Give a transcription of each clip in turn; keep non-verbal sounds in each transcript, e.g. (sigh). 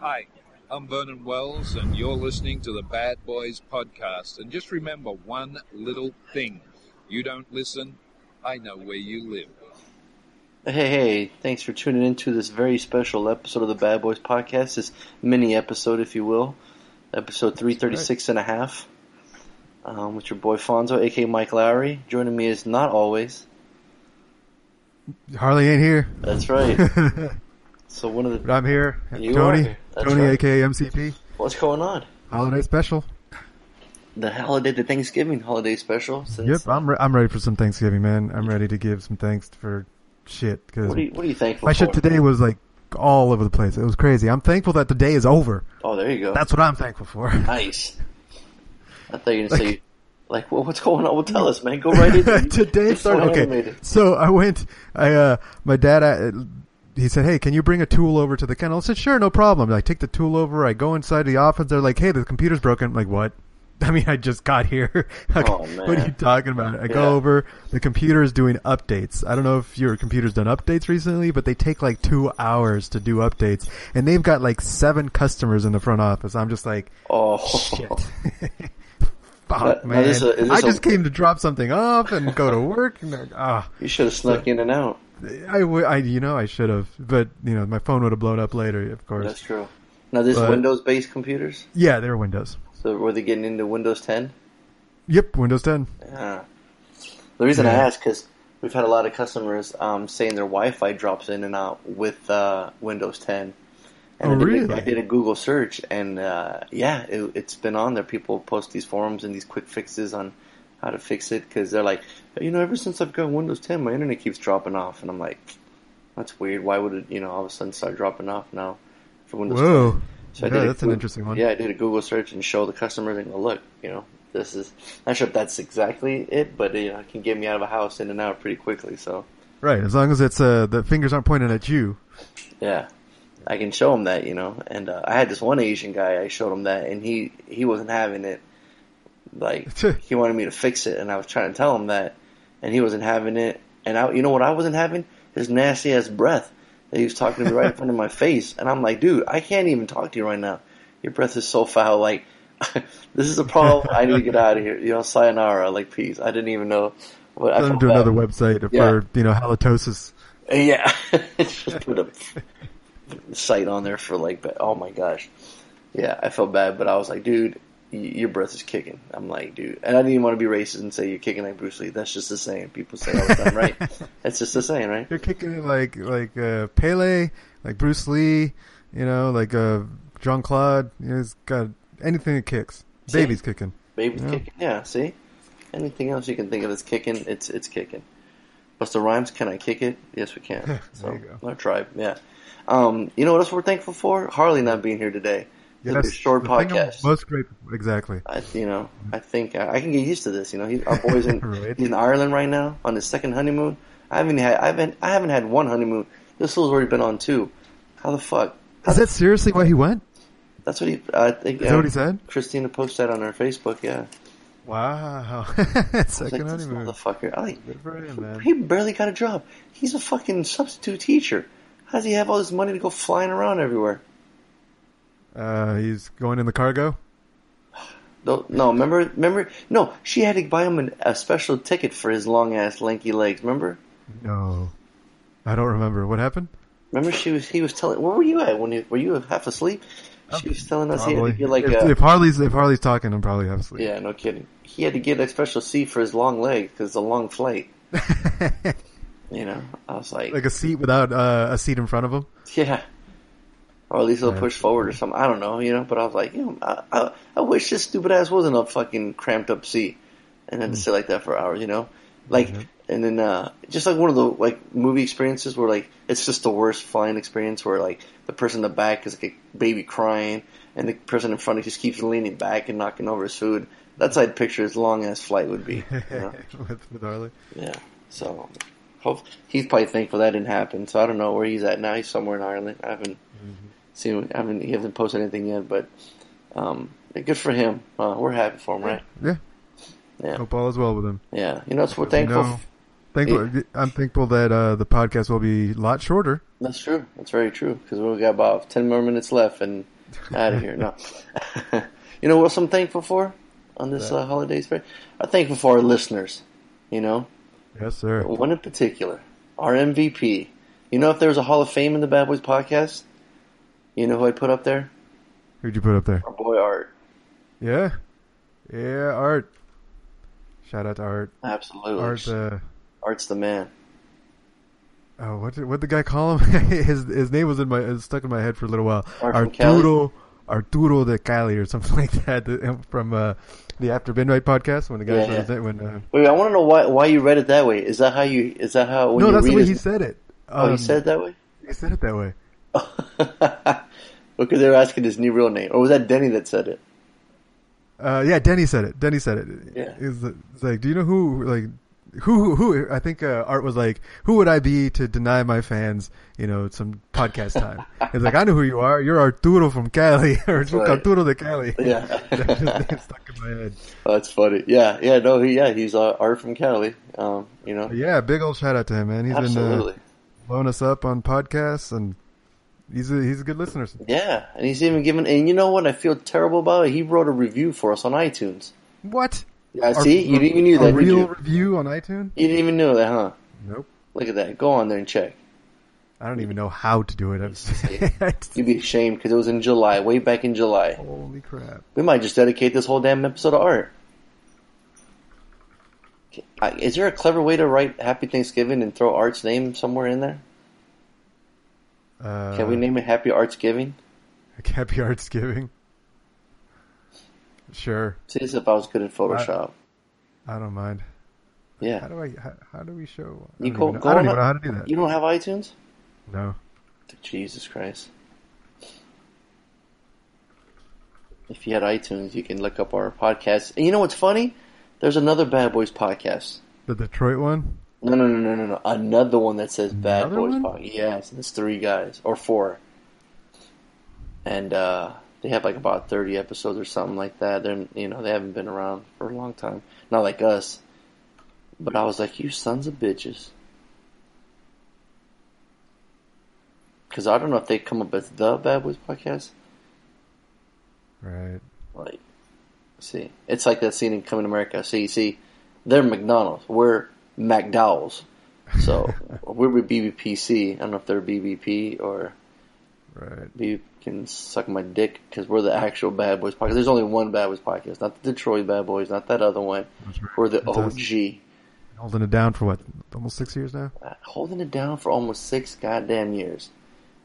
Hi, I'm Vernon Wells, and you're listening to the Bad Boys Podcast. And just remember one little thing you don't listen, I know where you live. Hey, hey, thanks for tuning in to this very special episode of the Bad Boys Podcast, this mini episode, if you will, episode 336 and a half, um, with your boy Fonzo, aka Mike Lowrey. Joining me is not always. Harley ain't here. That's right. (laughs) so one of the. But I'm here. You Tony. are. That's Tony, right. aka MCP. What's going on? Holiday special. The holiday, the Thanksgiving holiday special. Since, Yep, I'm re- I'm ready for some Thanksgiving, man. I'm ready to give some thanks for shit because What are you, what are you thankful my for? shit today was like all over the place. It was crazy. I'm thankful that the day is over. Oh, there you go. That's what I'm thankful for. nice. I thought you were going to say, like, well, what's going on? Well, tell us, man. Go right (laughs) into it. today started okay. So I went. I uh, my dad. Uh, he said, "Hey, can you bring a tool over to the kennel?" I said, "Sure, no problem." I take the tool over. I go inside the office. They're like, "Hey, the computer's broken." I'm like, "What?" (laughs) I mean, I just got here. (laughs) Like, Oh, What are you talking about? I Yeah. go over. The computer is doing updates. I don't know if your computer's done updates recently, but they take like two hours to do updates, and they've got like seven customers in the front office. I'm just like, Oh, shit. (laughs) Fuck, man. this is a- is I a- just came to drop something off and go to work. And, ah, you should have snuck in and out. I, w- I, you know, I should have, but you know, my phone would have blown up later, of course. That's true. Now, this But- Windows-based computers. Yeah, they're Windows. So were they getting into Windows 10? Yep, Windows 10. Yeah. The reason I Yeah. ask because we've had a lot of customers um, saying their Wi-Fi drops in and out with uh, Windows 10. And Oh, I did, a- really? I did a Google search, and uh, yeah, it, it's been on there. People post these forums and these quick fixes on how to fix it because they're like, you know, ever since I've got Windows 10, my internet keeps dropping off, and I'm like, that's weird. Why would it, you know, all of a sudden start dropping off now for Windows? 10? Whoa. So I yeah, did a an interesting one. Yeah, I did a Google search and show the customers and go, look, you know, this is not sure if that's exactly it, but you know, it can get me out of a house in and out pretty quickly. So Right, as long as it's, uh, the fingers aren't pointing at you. yeah, I can show him that, you know. And uh, I had this one Asian guy, I showed him that, and he he wasn't having it. Like (laughs) he wanted me to fix it, and I was trying to tell him that, and he wasn't having it. And I, you know what, I wasn't having his nasty ass breath. That he was talking to me right in front of my (laughs) face, and I'm like, dude, I can't even talk to you right now. Your breath is so foul. Like, (laughs) this is a problem. I need to get out of here. You know, sayonara, like peace. I didn't even know. What, them felt to bad. another website Yeah. for, you know, halitosis. Uh, yeah, just put a site on there for like, but oh my gosh, yeah, I felt bad, but I was like, dude, your breath is kicking. I'm like, dude, and I didn't even want to be racist and say you're kicking like Bruce Lee. That's just the saying. People say all the time, right? (laughs) That's just the saying, right? You're kicking it like, like, uh, Pele, like Bruce Lee, you know, like, uh, Jean Claude. You know, he's got anything that kicks. See? Baby's kicking. Baby's Yeah. kicking. Yeah, see, anything else you can think of that's kicking, it's it's kicking. Busta Rhymes, can I kick it? Yes, we can. (laughs) There So, you go. our tribe, yeah. Um, you know what else we're thankful for? Harley not being here today. It'll be a short the podcast. Most grateful, exactly. I, you know, I think I, I can get used to this. You know, he, our boy's in (laughs) Right. he's in Ireland right now on his second honeymoon. I haven't had I haven't I haven't had one honeymoon. This fool's already been on two. How the fuck? Is that seriously why he went? That's what he. I think. Is that what he um, said? Christina posted that on her Facebook. Yeah, Wow. (laughs) Was like, honeymoon. motherfucker. I like, Good for him, he barely got a job. He's a fucking substitute teacher. How does he have all this money to go flying around everywhere? Uh, he's going in the cargo. No, no, remember, remember, no, she had to buy him an, a special ticket for his long ass lanky legs. Remember? No, I don't remember what happened. Remember, she was. He was telling. Where were you at when you were you half asleep? She was telling us he had to get like if, a. if Harley's if Harley's talking, I'm probably half asleep. yeah, no kidding. He had to get a special seat for his long legs because it's a long flight. (laughs) You know, I was like, like a seat without uh, a seat in front of him. yeah, or at least Yeah. push forward or something. I don't know, you know. But I was like, you know, I, I, I wish this stupid ass wasn't a fucking cramped up seat, and then to sit like that for hours, you know, like. Mhm. And then, uh, just like one of the like movie experiences where like it's just the worst flying experience where like the person in the back is like a baby crying and the person in front of just keeps leaning back and knocking over his food. That's how I'd picture his long ass flight would be. You know? (laughs) with, with Harley. yeah. So, hope he's probably thankful that didn't happen. So I don't know where he's at now. He's somewhere in Ireland. I haven't seen. I haven't. He hasn't posted anything yet, but um, good for him. Uh, we're happy for him, right? Yeah. Yeah. Hope all is well with him. Yeah. You know, so we're You thankful. know, thankful. I'm thankful that uh, the podcast will be a lot shorter That's true. That's very true. Because we've got about ten more minutes left, and (laughs) out of here. No. (laughs) you know what else I'm thankful for on this uh, holiday spirit? I'm thankful for our listeners. You know. Yes, sir. One in particular, our MVP. You know, if there was a Hall of Fame in the Bad Boys podcast, you know who I put up there? Who'd you put up there? Our boy Art. Yeah, yeah, Art. Shout out to Art. Absolutely. Art. Uh, Art's the man. Oh, what did what the guy call him? (laughs) his his name was in my was stuck in my head for a little while. Art Arturo Arturo de Cali or something (laughs) like that from uh, the After Midnight podcast when the guy Yeah, yeah. when uh, Wait, I want to know why why you read it that way. Is that how you? Is that how? No that's the way it- he said it. Oh, he Um, said it that way. he said it that way. (laughs) because they were asking his new real name, or was that Denny that said it? Uh, yeah, Denny said it. Denny said it. Yeah. It's, like, do you know who like who who? I think uh, Art was like, who would I be to deny my fans, you know, some podcast time? He's like, I know who you are. You're Arturo from Cali, (laughs) or right. Arturo de Cali. (laughs) Yeah. that just stuck in my head. Oh, that's funny. Yeah, yeah, no, he, yeah, he's uh, Art from Cali. Um, you know, Yeah, big old shout out to him, man. He's absolutely. been uh, blowing us up on podcasts, and he's a he's a good listener. Yeah, and he's even given. And you know what? I feel terrible about it. He wrote a review for us on iTunes. What? Yeah, Our- see, you didn't even knew that, real you? review on iTunes? You didn't even know that, huh? Nope. Look at that. Go on there and check. I don't even know how to do it. I'm (laughs) just- You'd be ashamed because it was in July, way back in July. Holy crap! We might just dedicate this whole damn episode to art. Is there a clever way to write Happy Thanksgiving and throw Art's name somewhere in there? Uh, Can we name it Happy Arts Giving? (laughs) Happy Arts Giving. Sure, See, this if I was good at Photoshop. I don't mind. Yeah. How do I? How, how do we show? I You don't go- even know, go I don't on even know how to do that. You don't have iTunes? No. Jesus Christ. If you had iTunes, you can look up our podcast. And you know what's funny? There's another Bad Boys podcast. The Detroit one? No, no, no, no, no, no. Another one that says Bad Another Boys one? podcast. Yes, it's three guys or four, and uh, they have like about thirty episodes or something like that. They're you know they haven't been around for a long time, not like us. But I was like, you sons of bitches, because I don't know if they come up as the Bad Boys podcast. Right. Like, see, it's like that scene in Coming to America. See, see, they're McDonald's. We're McDowell's. So (laughs) we're with BBPC. I don't know if they're BBP or Right. BB can suck my dick because we're the actual Bad Boys podcast. There's only one Bad Boys podcast, not the Detroit Bad Boys, not that other one. Right. We're the. OG. Holding it down for what? Almost six years now. Uh, Holding it down for almost six goddamn years.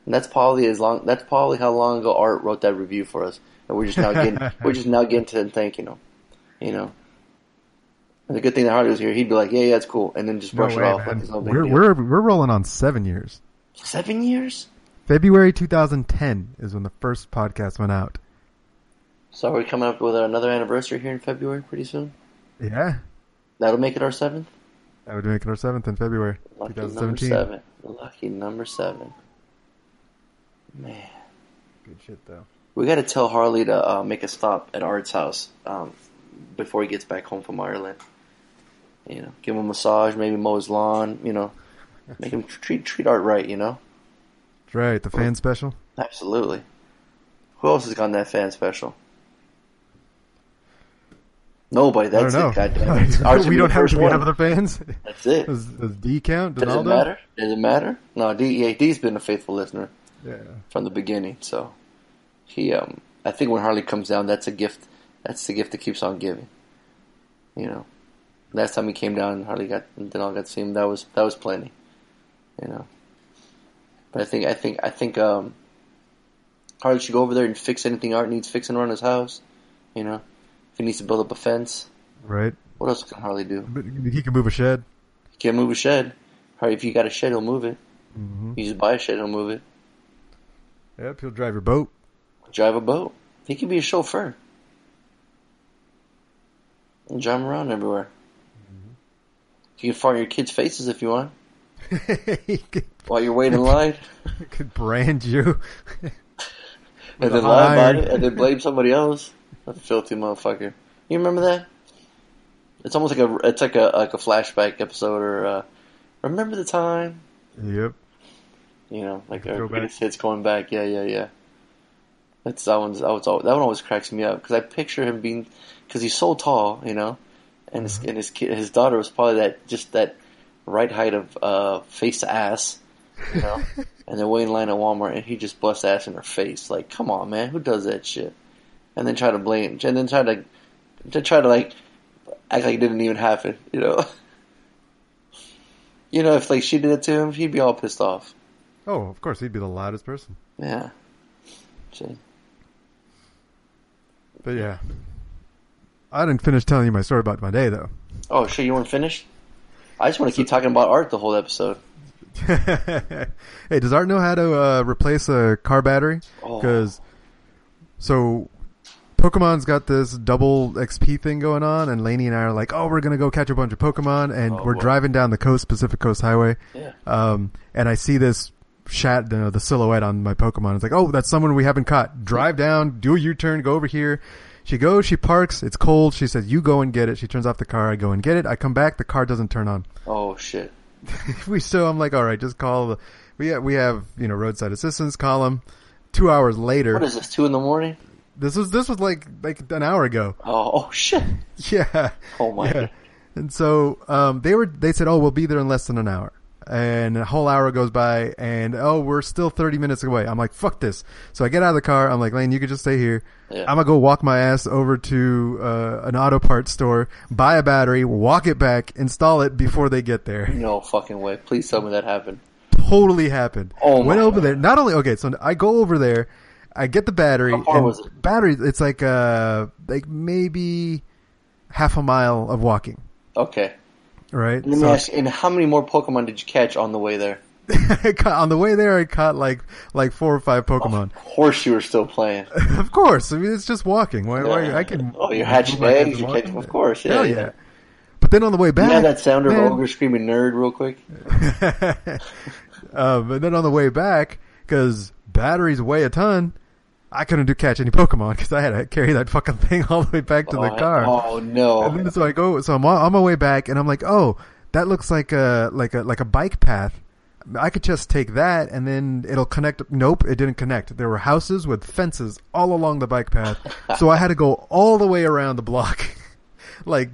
And that's probably as long. That's probably how long ago Art wrote that review for us, and we're just now getting (laughs) we're just now getting to thanking him. You know. And the good thing that Harley was here, he'd be like, "Yeah, yeah, it's cool," and then just brush no it off like no we're we're we're rolling on seven years. Seven years. February 2010 is when the first podcast went out. So we're we coming up with another anniversary here in February pretty soon? Yeah, That'll make it our seventh. that would make it our seventh in February Lucky number 2017. seven. Lucky number seven. Man. Good shit though. We got to tell Harley to uh, make a stop at Art's house um, before he gets back home from Ireland. You know, give him a massage, maybe mow his lawn. You know, make him treat treat Art right. You know, That's right. The fan special. absolutely. Who else has gotten that fan special? Nobody. That's I don't it. know. Goddamn. (laughs) it. Art's gonna we don't have. we one. have other fans? That's it. Does, does D count? Does it matter? Does it matter? No, D. D's been a faithful listener Yeah. from the beginning. So he, um, I think when Harley comes down, that's a gift. That's the gift that keeps on giving. You know, last time he came down, Harley got then all got to see him. That was that was plenty. You know, but I think I think I think um, Harley should go over there and fix anything Art needs fixing around his house. You know, if he needs to build up a fence, Right. what else can Harley do? He can move a shed. He can't move a shed. Harley, if you got a shed, he'll move it. hmm You just buy a shed, he'll move it. Yep. He'll drive your boat. drive a boat. He can be a chauffeur. And drive him around everywhere. You can fart in your kids' faces if you want (laughs) could, while you're waiting in line, (laughs) could brand you. (laughs) and then lie about it, and then blame somebody else. That filthy motherfucker. You remember that? It's almost like a it's like a like a flashback episode or uh, remember the time? Yep. You know, like our greatest hits going back. Yeah, yeah, yeah. That's that one's that was that one always cracks me up because I picture him being because he's so tall, you know, and his Mm-hmm. and his kid, his daughter was probably that just that right height of uh, face to ass, you know, (laughs) and they're waiting in line at Walmart and he just busts ass in her face. Like, come on, man, who does that shit? And then try to blame and then try to to try to like act like it didn't even happen, you know. (laughs) You know, if like she did it to him, he'd be all pissed off. Oh, of course, he'd be the loudest person. Yeah. Shit. But yeah, I didn't finish telling you my story about my day though. Oh, sure, you weren't finished? I just want to keep talking about art the whole episode. (laughs) hey, does Art know how to uh, replace a car battery? Oh. Because so Pokemon's got this double XP thing going on, and Laney and I are like, oh, we're gonna go catch a bunch of Pokemon, and Oh, we're boy. driving down the coast, Pacific Coast Highway. Yeah. Um, and I see this shat, you know, the silhouette on my Pokemon. It's like, oh, that's someone we haven't caught. Drive down, do a U-turn, go over here. She goes, she parks, it's cold. She says, you go and get it. She turns off the car. I go and get it. I come back, the car doesn't turn on. (laughs) Oh, shit. we so I'm like, all right, just call the, we have, we have, you know, roadside assistance, call them. Two hours later, What is this, 2 in the morning? this was, this was like, like an hour ago. Oh, oh shit. (laughs) Yeah. Oh, my. Yeah. And so um, they were. They said, "Oh, we'll be there in less than an hour." And a whole hour goes by, and oh, we're still thirty minutes away. I'm like, "Fuck this!" So I get out of the car. I'm like, "Lane, you could just stay here. Yeah. I'm gonna go walk my ass over to uh, an auto parts store, buy a battery, walk it back, install it before they get there." No fucking way. Please tell me that happened. Totally happened. Oh, Went over God. there. Not only okay, so I go over there, I get the battery. How far and was it? Battery. It's like uh, like maybe half a mile of walking. Okay. Right. Let me So- ask you, and how many more Pokemon did you catch on the way there? Caught, on the way there, I caught like like four or five Pokemon. Of course you were still playing. (laughs) of course, I mean it's just walking. Why? why I can. Oh, you're hatching my hands eggs. You catch, of course. Yeah, Hell yeah. yeah. But then on the way back, You know that sound of man- ogre screaming nerd real quick? (laughs) um, and then on the way back, because batteries weigh a ton, I couldn't do catch any Pokemon because I had to carry that fucking thing (laughs) all the way back to the oh, car. Oh no. And then so I go, so I'm on, on my way back, and I'm like, oh, that looks like a like a like a bike path. I could just take that, and then it'll connect. Nope, it didn't connect. There were houses with fences all along the bike path, (laughs) so I had to go all the way around the block, (laughs) like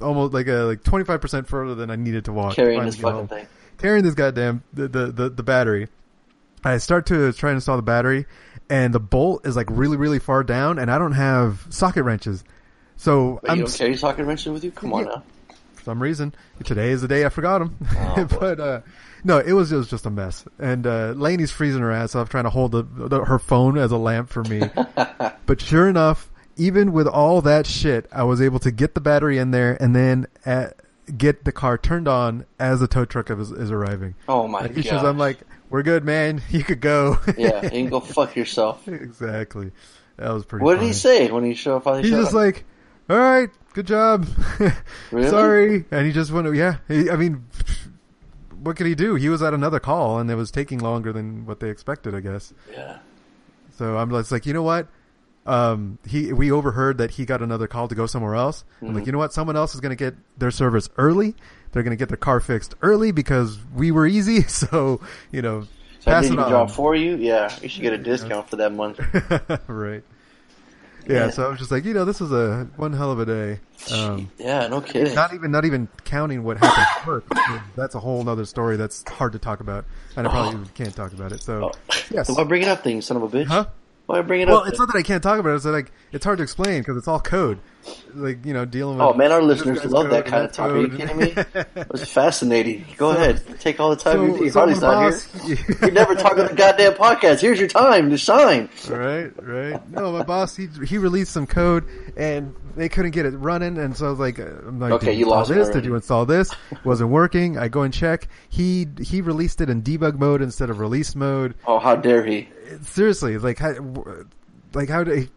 almost like a like 25 percent further than I needed to walk. Carrying this fucking home. thing. Carrying this goddamn the, the the the battery. I start to try and install the battery, and the bolt is like really really far down, and I don't have socket wrenches. So But I'm you don't carry socket wrenches with you? Come on Yeah. now. for some reason. Today is the day I forgot them. Oh, (laughs) but uh, no, it was it was just a mess. And uh, Lainey's freezing her ass off trying to hold the, the, her phone as a lamp for me. (laughs) but sure enough, even with all that shit, I was able to get the battery in there and then uh get the car turned on as the tow truck is, is arriving. Oh my Like, god. because I'm like, we're good, man. (laughs) You could go. yeah, you can go fuck yourself. (laughs) exactly. That was pretty. What did he say when he showed up on the He's just like, all right, good job. (laughs) Really? Sorry. And he just went, yeah. He, I mean, what could he do? He was at another call and it was taking longer than what they expected, I guess. yeah. So I'm just like, you know what? Um, he, we overheard that he got another call to go somewhere else. I'm like, Mhm. you know what? Someone else is going to get their service early. They're going to get their car fixed early because we were easy. (laughs) So, you know, So I did it job for you? Yeah, you should get a discount for that month. (laughs) right. Yeah, Yeah. so I was just like, you know, this was a one hell of a day. Um, yeah, no kidding. not even not even counting what happened at work. That's a whole other story that's hard to talk about, and I probably can't talk about it. So, Oh. yes, So why bring it up then, son of a bitch? huh? Why bring it Well, up? it's not that I can't talk about it. It's like it's hard to explain because it's all code. Like you know, dealing with. Oh man, our listeners love that kind of talk. Are you kidding me? (laughs) It was fascinating. Go ahead, take all the time you So- need. so Harley's not boss- here. (laughs) You never talk on the goddamn podcast. Here's your time to shine. Right, right. No, my boss he he released some code and they couldn't get it running, and so I was like, uh, I'm like, Okay, did you you lost it this? Did you install this? (laughs) Wasn't working. I go and check. He he released it in debug mode instead of release mode. Oh, how dare he? seriously, like, how, like how did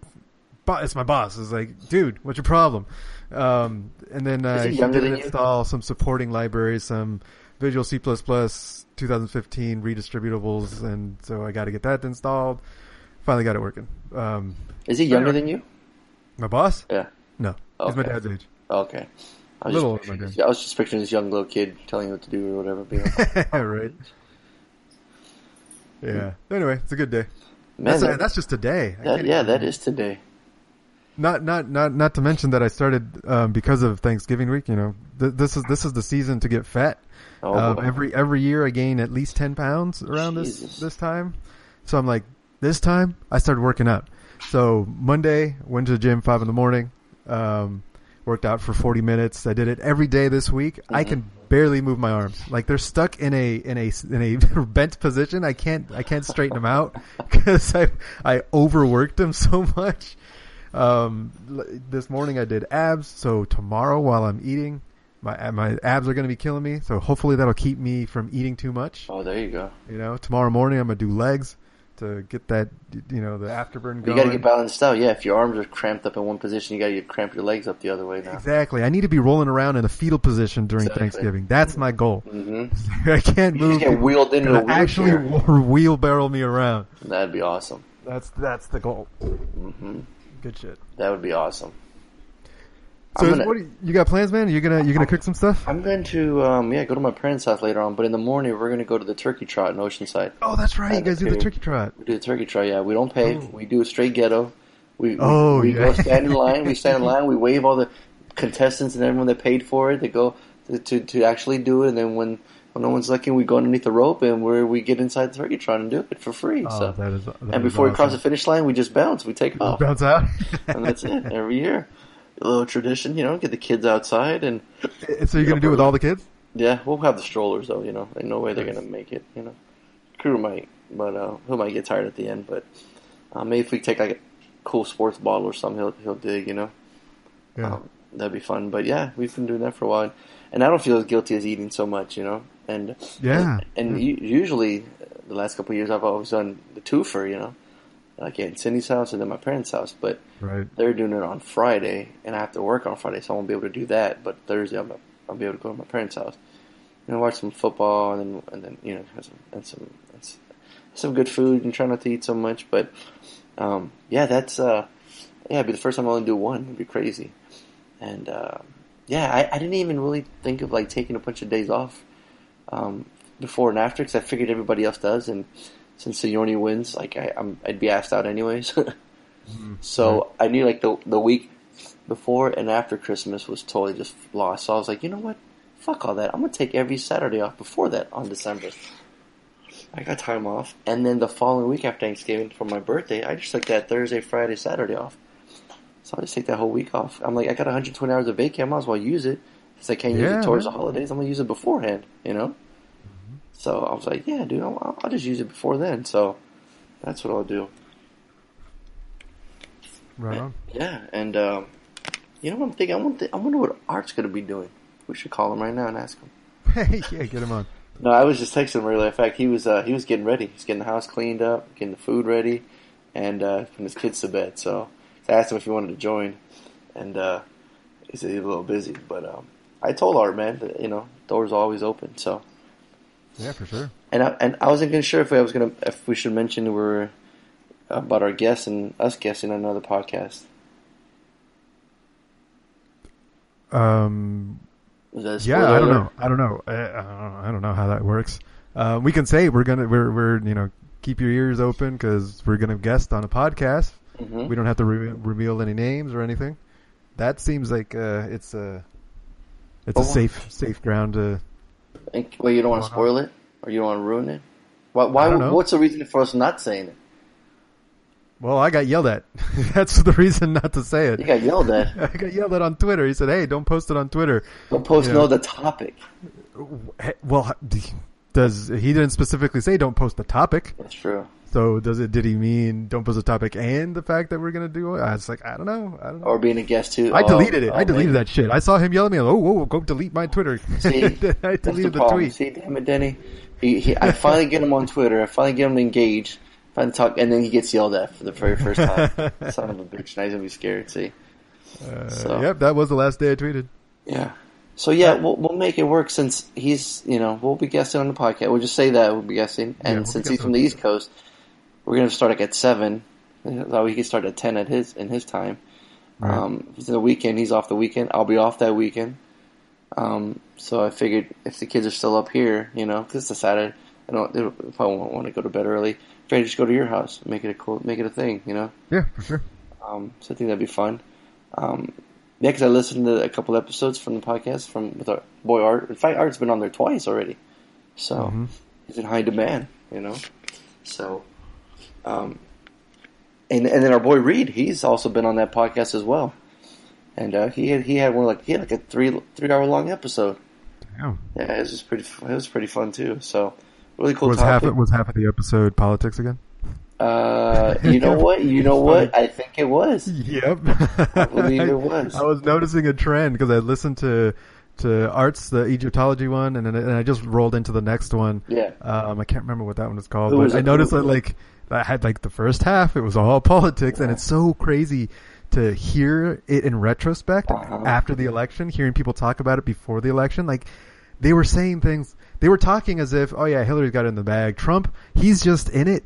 it's my boss. It's like, dude, what's your problem? Um, and then uh, he he did than you? install some supporting libraries, some Visual C++, 2015 redistributables, and so I got to get that installed. Finally got it working. Um, Is he younger than you? my boss? Yeah. No, he's my dad's age. Okay. I was, Little just picturing, I was just picturing this young little kid telling you what to do or whatever. Being like, (laughs) right. Yeah. Anyway, it's a good day. Man, that's, that- a, that's just today. That, yeah, that is today. Not not not not to mention that I started um, because of Thanksgiving week. You know, th- this is this is the season to get fat. Oh, um, every every year I gain at least ten pounds around this Jesus. this time. So I'm like, this time I started working out. So Monday went to the gym five in the morning. Um, worked out for 40 minutes. I did it every day this week. I Mm-hmm. can barely move my arms. Like they're stuck in a in a in a (laughs) bent position. I can't I can't straighten them out (laughs) because I I overworked them so much. Um, this morning I did abs. So tomorrow while I'm eating, my my abs are going to be killing me. So hopefully that'll keep me from eating too much. Oh, there you go. You know, tomorrow morning I'm gonna do legs to get that you know the afterburn You going. got to get balanced out. Yeah, if your arms are cramped up in one position, you got to cramp your legs up the other way now. Exactly. I need to be rolling around in a fetal position during Exactly. Thanksgiving. That's my goal. hmm (laughs) I can't You move. get wheeled into a actually (laughs) wheelbarrow me around. That'd be awesome. That's that's the goal. hmm Good shit. That would be awesome. So gonna- what you, you got plans, man? You gonna you gonna cook some stuff? I'm going to, um, yeah, go to my parents' house later on, but in the morning we're going to go to the turkey trot in Oceanside. Oh, that's right. You guys do the turkey trot. We do the turkey trot, yeah. We don't pay. Oh. We do a straight ghetto. We, we- Oh, we, yeah. go stand in line. We stand in (laughs) line. We wave all the contestants and everyone that paid for it. They go to, to, to actually do it, and then when, when no one's looking, we go underneath the rope and we we get inside the turkey trot and do it for free. Oh, so. that is. That And before we cross the finish line, we just bounce. We take off. bounce out. (laughs) and that's it every year. A little tradition, you know, get the kids outside and so you're gonna do it with all the kids? yeah, we'll have the strollers though, you know. Ain't no way they're gonna make it, you know. Crew might, but uh he might get tired at the end, but uh, maybe if we take like a cool sports bottle or something he'll he'll dig, you know. Yeah. Um, that'd be fun. But yeah, we've been doing that for a while. And I don't feel as guilty as eating so much, you know. And Yeah. and, and u- usually the last couple of years I've always done the twofer, you know. Like at Cindy's house and then my parents' house, but right. they're doing it on Friday, and I have to work on Friday, so I won't be able to do that. But Thursday, I'll, I'll be able to go to my parents' house, and watch some football, and then and then you know, have some and some and some good food, and try not to eat so much. But um, yeah, that's uh, yeah, it'd be the first time I only do one. It'd be crazy, and uh, yeah, I, I didn't even really think of like taking a bunch of days off um, before and after because I figured everybody else does, and since Sione wins, like I, I'm, I'd be asked out anyways. (laughs) So I knew like the the week before and after Christmas was totally just lost. So I was like, you know what? Fuck all that. I'm gonna take every Saturday off before that on December. I got time off, and then the following week after Thanksgiving for my birthday, I just took that Thursday, Friday, Saturday off. So I just take that whole week off. I'm like, I got 120 hours of vacation. I might as well use it I can't use it towards man. the holidays. I'm gonna use it beforehand, you know. So I was like, yeah, dude, I'll, I'll just use it before then. So that's what I'll do. Right on. Yeah, and um, you know what I'm thinking? I wonder, I wonder what Art's going to be doing. We should call him right now and ask him. Hey, (laughs) yeah, get him on. No, I was just texting him earlier. In fact, he was uh, he was getting ready. He's getting the house cleaned up, getting the food ready, and uh, putting his kids to bed. So, so I asked him if he wanted to join, and uh, he said he's a little busy. But um, I told Art, man, that, you know, doors always open. So, Yeah, for sure. and I, and I wasn't even sure if I was gonna if we should mention we're about our guests and us guessing on another podcast. Um, yeah, I don't know. I don't know. I, I don't know. I don't know how that works. Uh, we can say we're gonna we're we're you know keep your ears open because we're gonna guest on a podcast. Mhm. We don't have to re- reveal any names or anything. That seems like uh, it's a it's Oh, a safe safe ground to. And, well, you don't want to Why not? spoil it, or you don't want to ruin it. Why? why I don't know. what's the reason for us not saying it? Well, I got yelled at. (laughs) That's the reason not to say it. You got yelled at. (laughs) I got yelled at on Twitter. He said, "Hey, don't post it on Twitter." Don't post Yeah. know the topic. Well, does he didn't specifically say don't post the topic? That's true. So does it? Did he mean don't post a topic and the fact that we're gonna do it? I was like, I don't know. I don't know. Or being a guest too. I Oh, deleted it. oh, I deleted man. that shit. I saw him yell at me. Like, oh, whoa, go delete my Twitter. See, (laughs) I That's the deleted the, tweet. See, damn it, Denny. He, he, I finally get him on Twitter. I finally get him to engage. Finally talk, and then he gets yelled at for the very first time. (laughs) Son of a bitch. Now he's gonna be scared. See. Uh, So- Yep, that was the last day I tweeted. Yeah. So yeah, we'll we'll make it work since he's you know we'll be guessing on the podcast. We'll just say that we'll be guessing, Yeah, and we'll since he's from the the East Coast, we're gonna start like at seven. So he can start at ten at his in his time. Right. Um, it's the weekend. He's off the weekend. I'll be off that weekend. Um, so I figured if the kids are still up here, you know, 'cause it's a Saturday, I don't. If I want to go to bed early, maybe just go to your house, make it a cool, make it a thing. You know. Yeah, for sure. Um, so I think that'd be fun. Um, yeah, because I listened to a couple episodes from the podcast from with our boy Art. In fact, Art's been on there twice already, so mm-hmm. he's in high demand. You know, so um, and and then our boy Reed, he's also been on that podcast as well, and uh, he had he had one like he had like a three three hour long episode. Damn. Yeah, it was pretty. It was pretty fun too. So really cool. Was topic. half it was half of the episode politics again? Uh, you know (laughs) what? You know what? I think it was. Yep. I believe it (laughs) was. I was noticing a trend because I listened to to Arts, the Egyptology one, and then and I just rolled into the next one. Yeah. Um, I can't remember what that one was called, Who but I noticed that like I had like the first half, it was all (laughs) politics, yeah. and it's so crazy to hear it in retrospect after the election, hearing people talk about it before the election. Like they were saying things, they were talking as if, oh yeah, Hillary's got it in the bag. Trump, he's just in it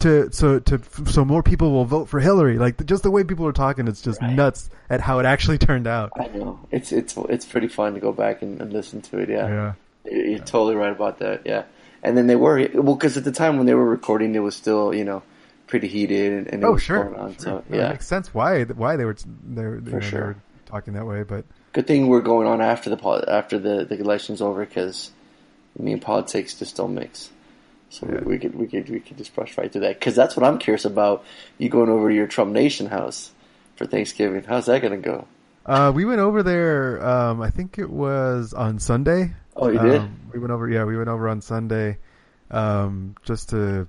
to so to so more people will vote for Hillary. Like just the way people are talking, it's just right. nuts at how it actually (laughs) turned out. I know it's it's it's pretty fun to go back and, and listen to it. Yeah, yeah, you're, you're totally right about that. Yeah, and then they were well because at the time when they were recording, it was still you know pretty heated and, and oh sure, on, sure. So yeah, it makes sense why why they were they were, know, sure. They were talking that way. But good thing we're going on after the after the the election's over because I mean politics just don't mix. So yeah. we, we, could we could we could just brush right through that because that's what I'm curious about. You going over to your Trump Nation house for Thanksgiving? How's that going to go? Uh, we went over there. Um, I think it was on Sunday. Oh, you did? Um, we went over. Yeah, we went over on Sunday, um, just to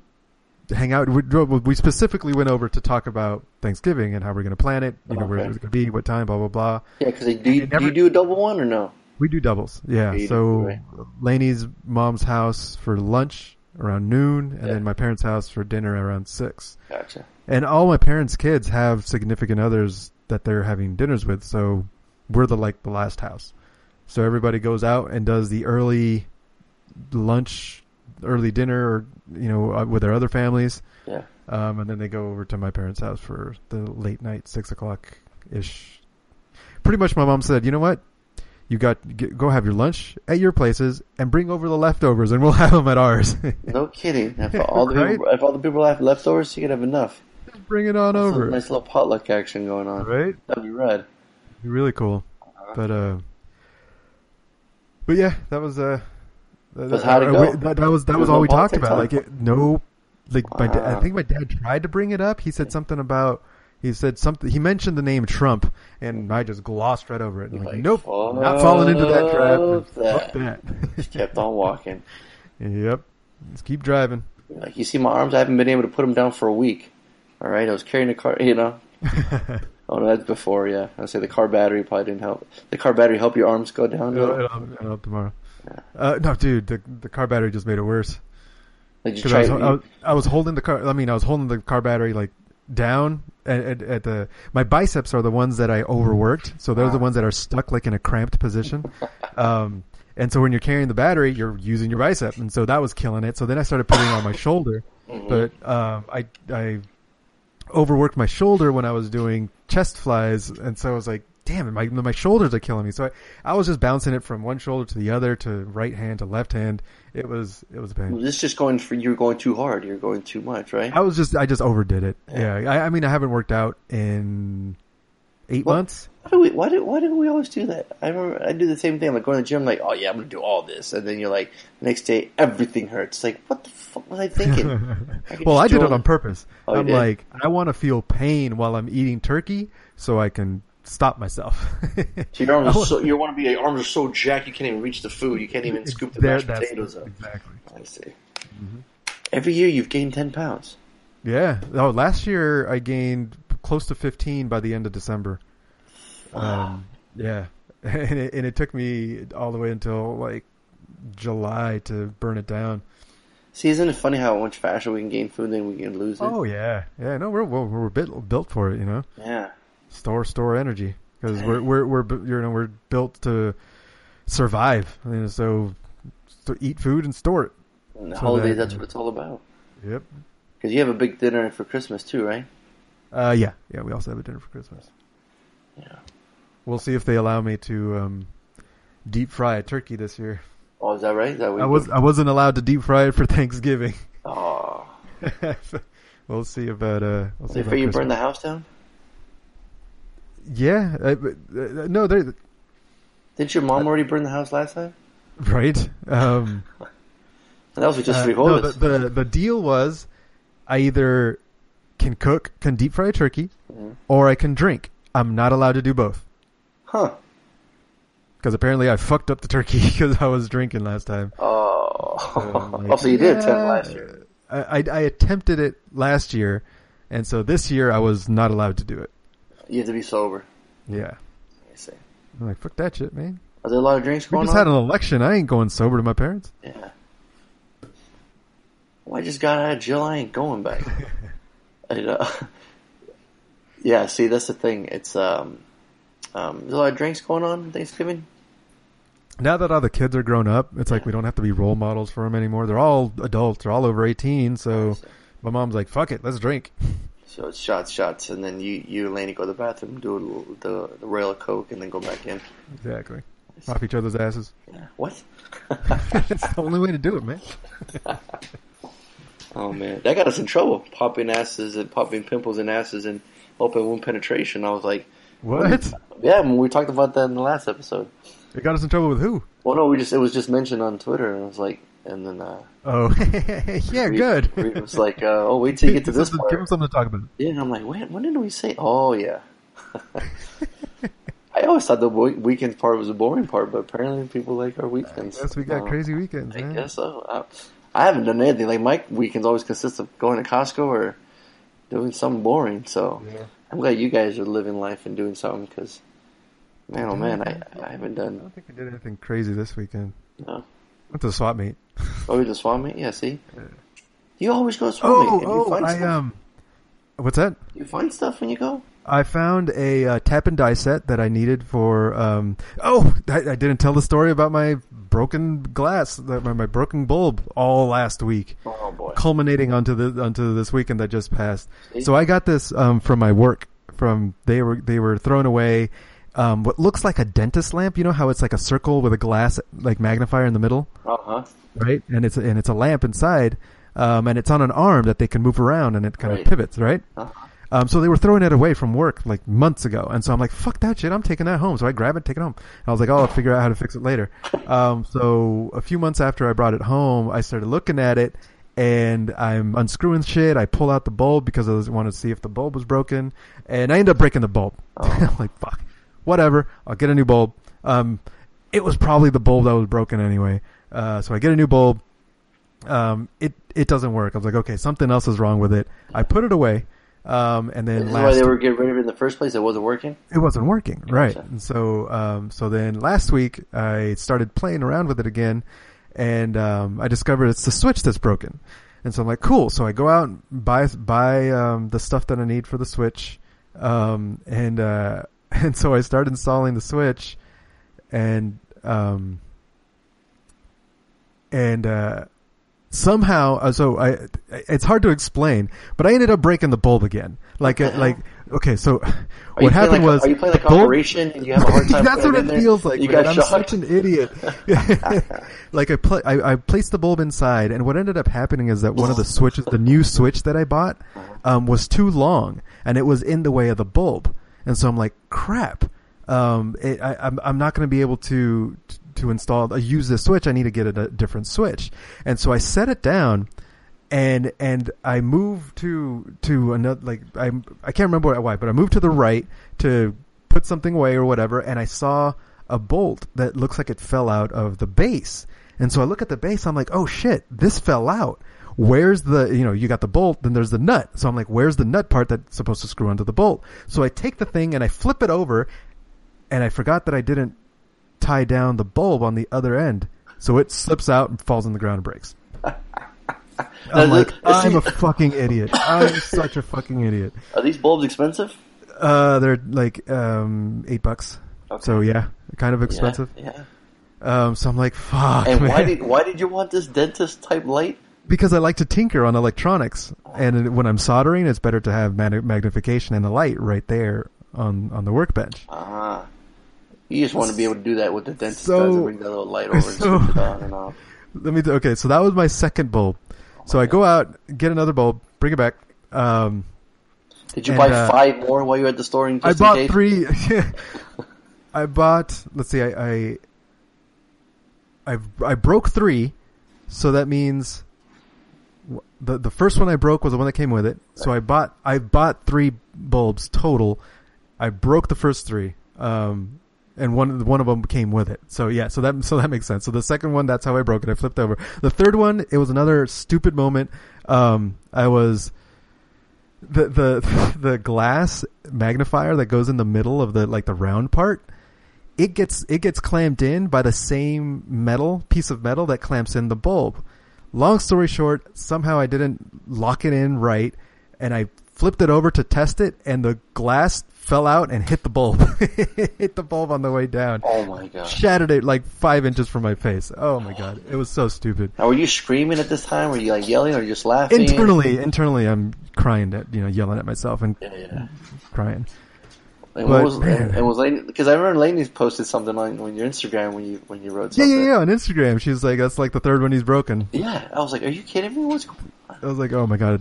hang out. We, we, specifically went over to talk about Thanksgiving and how we're going to plan it. You know, where it's going to be, what time, blah blah blah. Yeah, because do, you, do you do a double one or no? We do doubles. Yeah. so right. Laney's mom's house for lunch around noon, and yeah. then my parents' house for dinner around six. Gotcha. And all my parents' kids have significant others that they're having dinners with, so we're the like the last house. So everybody goes out and does the early lunch, early dinner, or you know, uh, with their other families. Yeah. Um, and then they go over to my parents' house for the late night, six o'clock ish. Pretty much, my mom said, "You know what? you got get, go have your lunch at your places and bring over the leftovers, and we'll (laughs) have them at ours. no kidding. If (laughs) all the right? people, if all the people have leftovers, you can have enough. Just bring it on That's over. nice little potluck action going on. Right? That'd be rad. Be really cool. Uh-huh. But uh, but yeah, that was uh. That, how to go? That, that was that was all we talked about. Like it, no, like my da- I think my dad tried to bring it up. He said something about he said something. He mentioned the name Trump, and I just glossed right over it. like, like, nope, not falling into that trap. That. Fuck that. just kept on walking. (laughs) Yep. Let's keep driving. Like you see my arms, I haven't been able to put them down for a week. All right, I was carrying a car. You know. (laughs) oh no, that's before. Yeah, I say the car battery probably didn't help. The car battery help your arms go down. It'll, it'll, it'll help tomorrow. Yeah. Uh, no, dude, the the car battery just made it worse. I was, I, was, I was holding the car. I mean, I was holding the car battery like down at, at, at, the my biceps are the ones that I overworked, so they're the ones that are stuck like in a cramped position. Um, and so when you're carrying the battery, you're using your bicep, and so that was killing it. So then I started putting it on my shoulder, mm-hmm. but um, I I overworked my shoulder when I was doing chest flies, and so I was like, damn it, my my shoulders are killing me. So I, I was just bouncing it from one shoulder to the other, to right hand to left hand. It was it was a pain. This just going for you're going too hard. You're going too much, right? I was just I just overdid it. Yeah, yeah. I, I, mean I haven't worked out in eight what, months. Why do we why do why do we always do that? I remember I do the same thing. I'm like going to the gym, like oh yeah, I'm gonna do all this, and then you're like the next day everything hurts. Like what the fuck was I thinking? (laughs) I well, I did it on purpose. Oh, I'm like I want to feel pain while I'm eating turkey, so I can stop myself. so your arms, (laughs) so, you want to be your arms are so jacked you can't even reach the food. You can't even scoop the there, mashed potatoes up. Exactly. I see. Mm-hmm. Every year you've gained ten pounds. Yeah. Oh, last year I gained close to fifteen by the end of December. Wow. Um, yeah, (laughs) and it, and it took me all the way until like July to burn it down. See, isn't it funny how much faster we can gain food than we can lose it? Oh yeah, yeah. No, we're we're, we're built built for it, you know. Yeah store store energy because we're we're we're you know we're built to survive. And so, so eat food and store it. And the so holidays, that, that's what it's all about. Yep. Because you have a big dinner for Christmas too, right? Uh, yeah, yeah. We also have a dinner for Christmas. Yeah. We'll see if they allow me to um, deep fry a turkey this year. Oh, is that right? Is that I was I wasn't allowed to deep fry it for Thanksgiving. (laughs) Oh. (laughs) we'll see about uh. We'll see you burn the house down. Yeah, uh, uh, no, there. Didn't your mom already burn the house last time? Right. Um, (laughs) that was just uh, three no, the, the, the deal was, I either can cook, can deep fry a turkey, mm-hmm. or I can drink. I'm not allowed to do both. Huh. Because apparently I fucked up the turkey (laughs) because I was drinking last time. Oh. So (laughs) like, oh, so you did yeah, attempt last year. I, I, I attempted it last year, and so this year I was not allowed to do it. You have to be sober. Yeah. I see. I'm like, fuck that shit, man. Are there a lot of drinks going on? We just on? had an election. I ain't going sober to my parents. Yeah. Well, I just got out of jail. I ain't going back. (laughs) Uh, (laughs) yeah, see, that's the thing. It's, um, um, there's a lot of drinks going on Thanksgiving. Now that all the kids are grown up, it's like we don't have to be role models for them anymore. They're all adults. They're all over 18. So my mom's like, fuck it, let's drink. (laughs) So it's shots, shots, and then you, you and Laney go to the bathroom, do the, the rail of coke, and then go back in. Exactly. Off each other's asses. Yeah. What? (laughs) it's the only way to do it, man. Oh man, that got us in trouble. Popping asses and popping pimples and asses and open wound penetration. I was like, what? Yeah, when we talked about that in the last episode. It got us in trouble with who? Well, no, we just it was just mentioned on Twitter, and I was like, and then uh, oh (laughs) yeah, Reed, good. Reed was like, uh, oh, wait till you get to this part. Give him something to talk about. Yeah, and I'm like, wait, when did we say? Oh yeah. (laughs) I always thought the weekend part was the boring part, but apparently people like our weekends. Yes, we got uh, crazy weekends. I man. guess so. I, I, haven't done anything. Like my weekends always consist of going to Costco or doing something boring. So yeah. I'm glad you guys are living life and doing something because, man, oh man, I, I haven't done. I don't think I did anything crazy this weekend. No. Went to the swap meet. (laughs) oh, you to swap meet? Yeah. See, you always go to swap oh, meet. Oh, I stuff? um. What's that? You find stuff when you go. I found a uh, tap and die set that I needed for. Um, oh, I, I, didn't tell the story about my broken glass, my, my broken bulb, all last week. Oh boy! Culminating onto the onto this weekend that just passed. See? So I got this um, from my work. From they were they were thrown away. Um, what looks like a dentist lamp. You know how it's like a circle with a glass like magnifier in the middle. Uh huh. Right, and it's and it's a lamp inside, um, and it's on an arm that they can move around, and it kind right. of pivots. Right. Uh-huh. Um, so they were throwing it away from work like months ago, and so I'm like, "Fuck that shit! I'm taking that home." So I grab it, take it home. And I was like, "Oh, I'll figure out how to fix it later." Um, so a few months after I brought it home, I started looking at it, and I'm unscrewing shit. I pull out the bulb because I wanted to see if the bulb was broken, and I end up breaking the bulb. Oh. (laughs) like, fuck, whatever. I'll get a new bulb. Um, it was probably the bulb that was broken anyway. Uh, so I get a new bulb. Um, it it doesn't work. I was like, okay, something else is wrong with it. I put it away. Um, and then this why they were getting rid of it in the first place. It wasn't working. It wasn't working, right? And so, um, so then last week I started playing around with it again, and um, I discovered it's the switch that's broken. And so I'm like, cool. So I go out and buy buy um, the stuff that I need for the switch, um, and uh, (laughs) and so I start installing the switch, and um, and uh, somehow, uh, so I, it's hard to explain, but I ended up breaking the bulb again. Like, uh, like, okay, so what happened like, was, are you playing like bulb, Operation and you have a hard time? (laughs) that's what it feels like. You man. got I'm shot. such an idiot. (laughs) like I, pl- I, I placed the bulb inside, and what ended up happening is that one of the switches, the new switch that I bought, um, was too long, and it was in the way of the bulb, and so I'm like, crap. Um, it, I, I'm, I'm not going to be able to, to install, uh, use this switch, I need to get a, a different switch. And so I set it down and, and I moved to, to another, like, I, I can't remember why, but I moved to the right to put something away or whatever. And I saw a bolt that looks like it fell out of the base. And so I look at the base, I'm like, oh shit, this fell out. Where's the, you know, you got the bolt, then there's the nut. So I'm like, where's the nut part that's supposed to screw onto the bolt? So I take the thing and I flip it over and I forgot that I didn't tie down the bulb on the other end, so it slips out and falls on the ground and breaks. (laughs) I'm like, I'm a fucking idiot. (laughs) I'm such a fucking idiot. Are these bulbs expensive? Uh, they're like um eight bucks. Okay. So yeah, kind of expensive. Yeah. yeah. Um, so I'm like, fuck. And man. why did why did you want this dentist type light? Because I like to tinker on electronics, and when I'm soldering, it's better to have magnification and a light right there on on the workbench. Ah. You just want to be able to do that with the dentist so, does and bring that little light over so, and switch it on and off. (laughs) Let me. Okay, so that was my second bulb. Oh so I go out, get another bulb, bring it back. Um, Did you and, buy uh, five more while you were at the store? In, I bought three. (laughs) I bought. Let's see. I, I I I broke three, so that means the the first one I broke was the one that came with it. So I bought I bought three bulbs total. I broke the first three, um, and one one of them came with it. So yeah, so that so that makes sense. So the second one, that's how I broke it. I flipped over. The third one, it was another stupid moment. Um, I was the the (laughs) the glass magnifier that goes in the middle of the like the round part it gets it gets clamped in by the same metal piece of metal that clamps in the bulb. Long story short, somehow I didn't lock it in right, and I flipped it over to test it, and the glass fell out and hit the bulb. (laughs) hit the bulb on the way down. Oh my god! Shattered it like five inches from my face. Oh my god! It was so stupid. Now, were you screaming at this time? Were you like yelling, or just laughing? Internally, internally, I'm crying at you know yelling at myself and yeah, yeah. crying. And but, was and, and was because I remember Lainey posted something on, on your Instagram when you when you wrote something. Yeah, yeah, yeah. On Instagram, she was like, "That's like the third one he's broken." Yeah, I was like, "Are you kidding me? What's? I was like, "Oh my god!"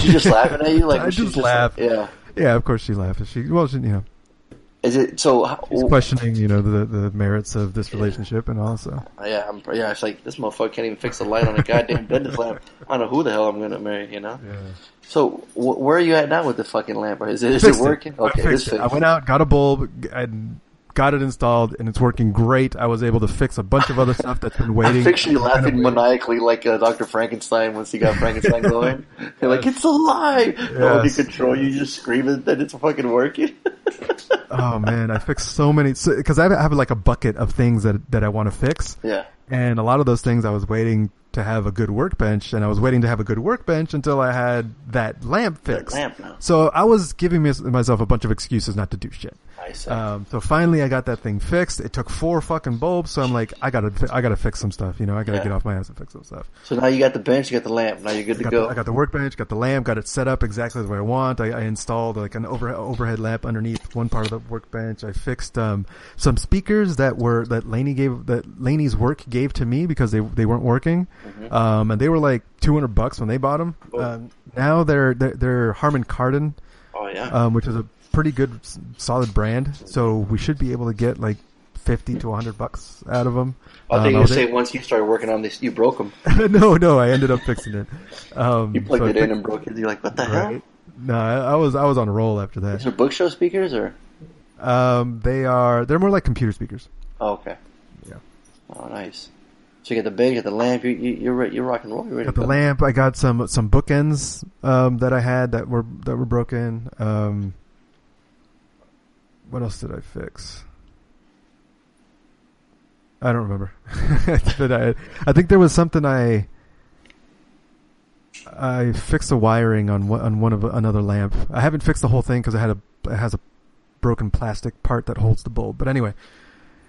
She just laughing at you (laughs) like I just laugh. Like, yeah, yeah. Of course she laughed. She well, she, you know. Is it so? He's questioning, you know, the the merits of this relationship and also. Uh, yeah, I'm, yeah. It's like this motherfucker can't even fix the light on a goddamn dentist lamp. I don't know who the hell I'm gonna marry. You know. Yeah. So wh- where are you at now with the fucking lamp? Is it is it working? It. Okay, I, it. I went out, got a bulb, and got it installed, and it's working great. I was able to fix a bunch of other stuff that's been waiting. I picture you laughing maniacally like uh, Dr. Frankenstein once he got Frankenstein going. You're like, it's alive! Yes. No one can control you, just screaming that it's fucking working. (laughs) oh man, I fixed so many, because so, I have like a bucket of things that, that I want to fix. Yeah. And a lot of those things I was waiting to have a good workbench, and I was waiting to have a good workbench until I had that lamp fixed. That lamp now. So I was giving myself a bunch of excuses not to do shit. Um, so finally, I got that thing fixed. It took four fucking bulbs, so I'm like, I gotta, I gotta fix some stuff. You know, I gotta yeah. get off my ass and fix some stuff. So now you got the bench, you got the lamp. Now you're good to I go. The, I got the workbench, got the lamp, got it set up exactly the way I want. I, I installed like an over, overhead lamp underneath one part of the workbench. I fixed um, some speakers that were that Laney gave that Laney's work gave to me because they they weren't working, mm-hmm. um, and they were like 200 bucks when they bought them. Oh. Um, now they're, they're they're Harman Kardon. Oh yeah. Um, which is a pretty good, solid brand. So we should be able to get like fifty to hundred bucks out of them. I think um, you say once you started working on this, you broke them. (laughs) no, no, I ended up fixing it. Um, you plugged so it in and broke it. You're like, what the right? hell? No, I, I, was I was on a roll after that. These are book show speakers or? Um, they are. They're more like computer speakers. Oh, okay. Yeah. Oh, nice. So you got the big, you got the lamp. You, you, you're you're rocking roll. You're ready got the lamp. I got some some bookends um, that I had that were that were broken. Um, what else did I fix? I don't remember. (laughs) I, I think there was something I I fixed the wiring on one, on one of another lamp. I haven't fixed the whole thing because it had a it has a broken plastic part that holds the bulb. But anyway,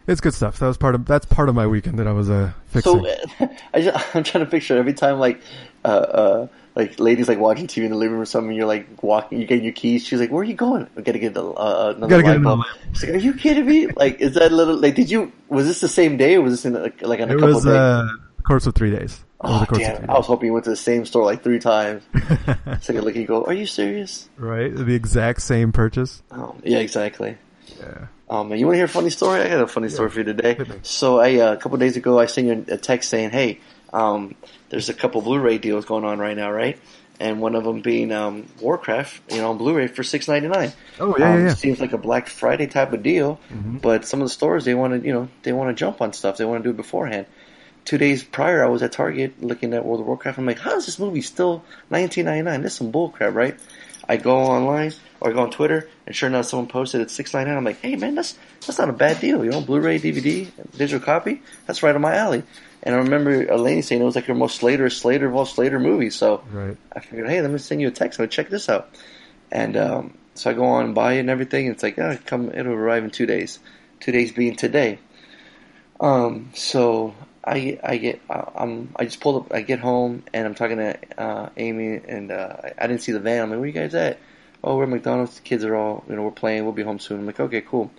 it's good stuff. That was part of that's part of my weekend that I was uh, fixing. So (laughs) I am (laughs) trying to picture every time like uh, uh, like ladies like watching TV in the living room or something. You're like walking, you get your keys. She's like, "Where are you going?" I gotta get the, uh, another gotta light She's like, "Are you kidding me?" (laughs) like, is that little like? Did you was this the same day or was this in like, like in a it couple was, days? Uh, course of three days. Oh damn! I was hoping you went to the same store like three times. (laughs) like a look. You go, "Are you serious?" Right, the exact same purchase. Oh yeah, exactly. Yeah. Um, you want to hear a funny story? I got a funny yeah. story for you today. So I, uh, a couple days ago, I sent you a text saying, "Hey, um, there's a couple Blu-ray deals going on right now, right?" and one of them being um, Warcraft, you know, on Blu-ray for six ninety nine. Oh yeah, um, yeah, yeah, Seems like a Black Friday type of deal, mm-hmm. but some of the stores they want to, you know, they want to jump on stuff. They want to do it beforehand. Two days prior, I was at Target looking at World of Warcraft. I'm like, how is this movie still nineteen ninety nine? This is some bullcrap, right? I go online or I go on Twitter, and sure enough, someone posted it's six ninety nine. I'm like, hey man, that's that's not a bad deal, you know, Blu-ray, DVD, digital copy. That's right on my alley. And I remember Elaine saying it was like her most Slater, Slater of all Slater movies. So right. I figured, hey, let me send you a text. I'm check this out. And um, so I go on and buy it and everything. And it's like, oh, come, it'll arrive in two days. Two days being today. Um, so I I get I'm I just pulled up. I get home and I'm talking to uh, Amy and uh, I didn't see the van. I'm like, where you guys at? Oh, we're at McDonald's. The kids are all you know we're playing. We'll be home soon. I'm like, okay, cool.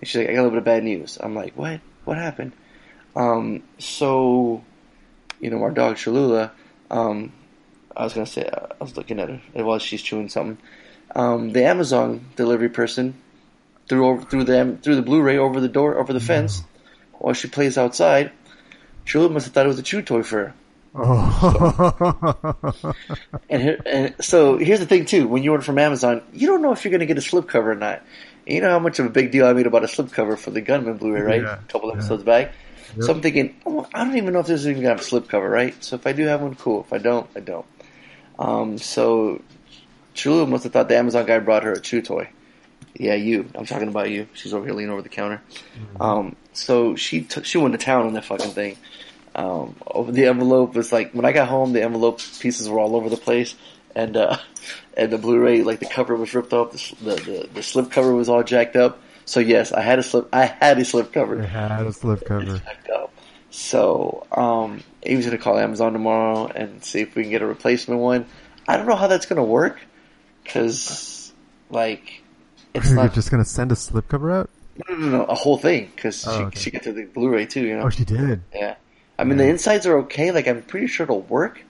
And she's like, I got a little bit of bad news. I'm like, what? What happened? Um, so, you know, our dog Cholula, um, I was gonna say, I was looking at her while she's chewing something. Um, the Amazon delivery person threw over, threw the threw the Blu-ray over the door over the fence while she plays outside. Cholula must have thought it was a chew toy for her. Oh. And, here, and so here's the thing too: when you order from Amazon, you don't know if you're going to get a slipcover or not. You know how much of a big deal I made about a slipcover for the Gunman Blu-ray, right? Yeah, a couple yeah. episodes back. Yep. So I'm thinking, oh, I don't even know if this is even to have a slipcover, right? So if I do have one, cool. If I don't, I don't. Um, so Cholula must have thought the Amazon guy brought her a chew toy. Yeah, you. I'm talking about you. She's over here leaning over the counter. Um, so she took, she went to town on that fucking thing. Um, over the envelope was like when I got home, the envelope pieces were all over the place, and uh, (laughs) and the Blu-ray like the cover was ripped off, the the, the the slip cover was all jacked up. So yes, I had a slip. I had a slip cover I had a slip cover. So um, Amy's gonna call Amazon tomorrow and see if we can get a replacement one. I don't know how that's gonna work because like it's You're not just gonna send a slip cover out? no, no, no, a whole thing because Oh, she, okay. she got to the Blu-ray too. You know, Oh, she did. yeah. I mean, the insides are okay. Like, I'm pretty sure it'll work.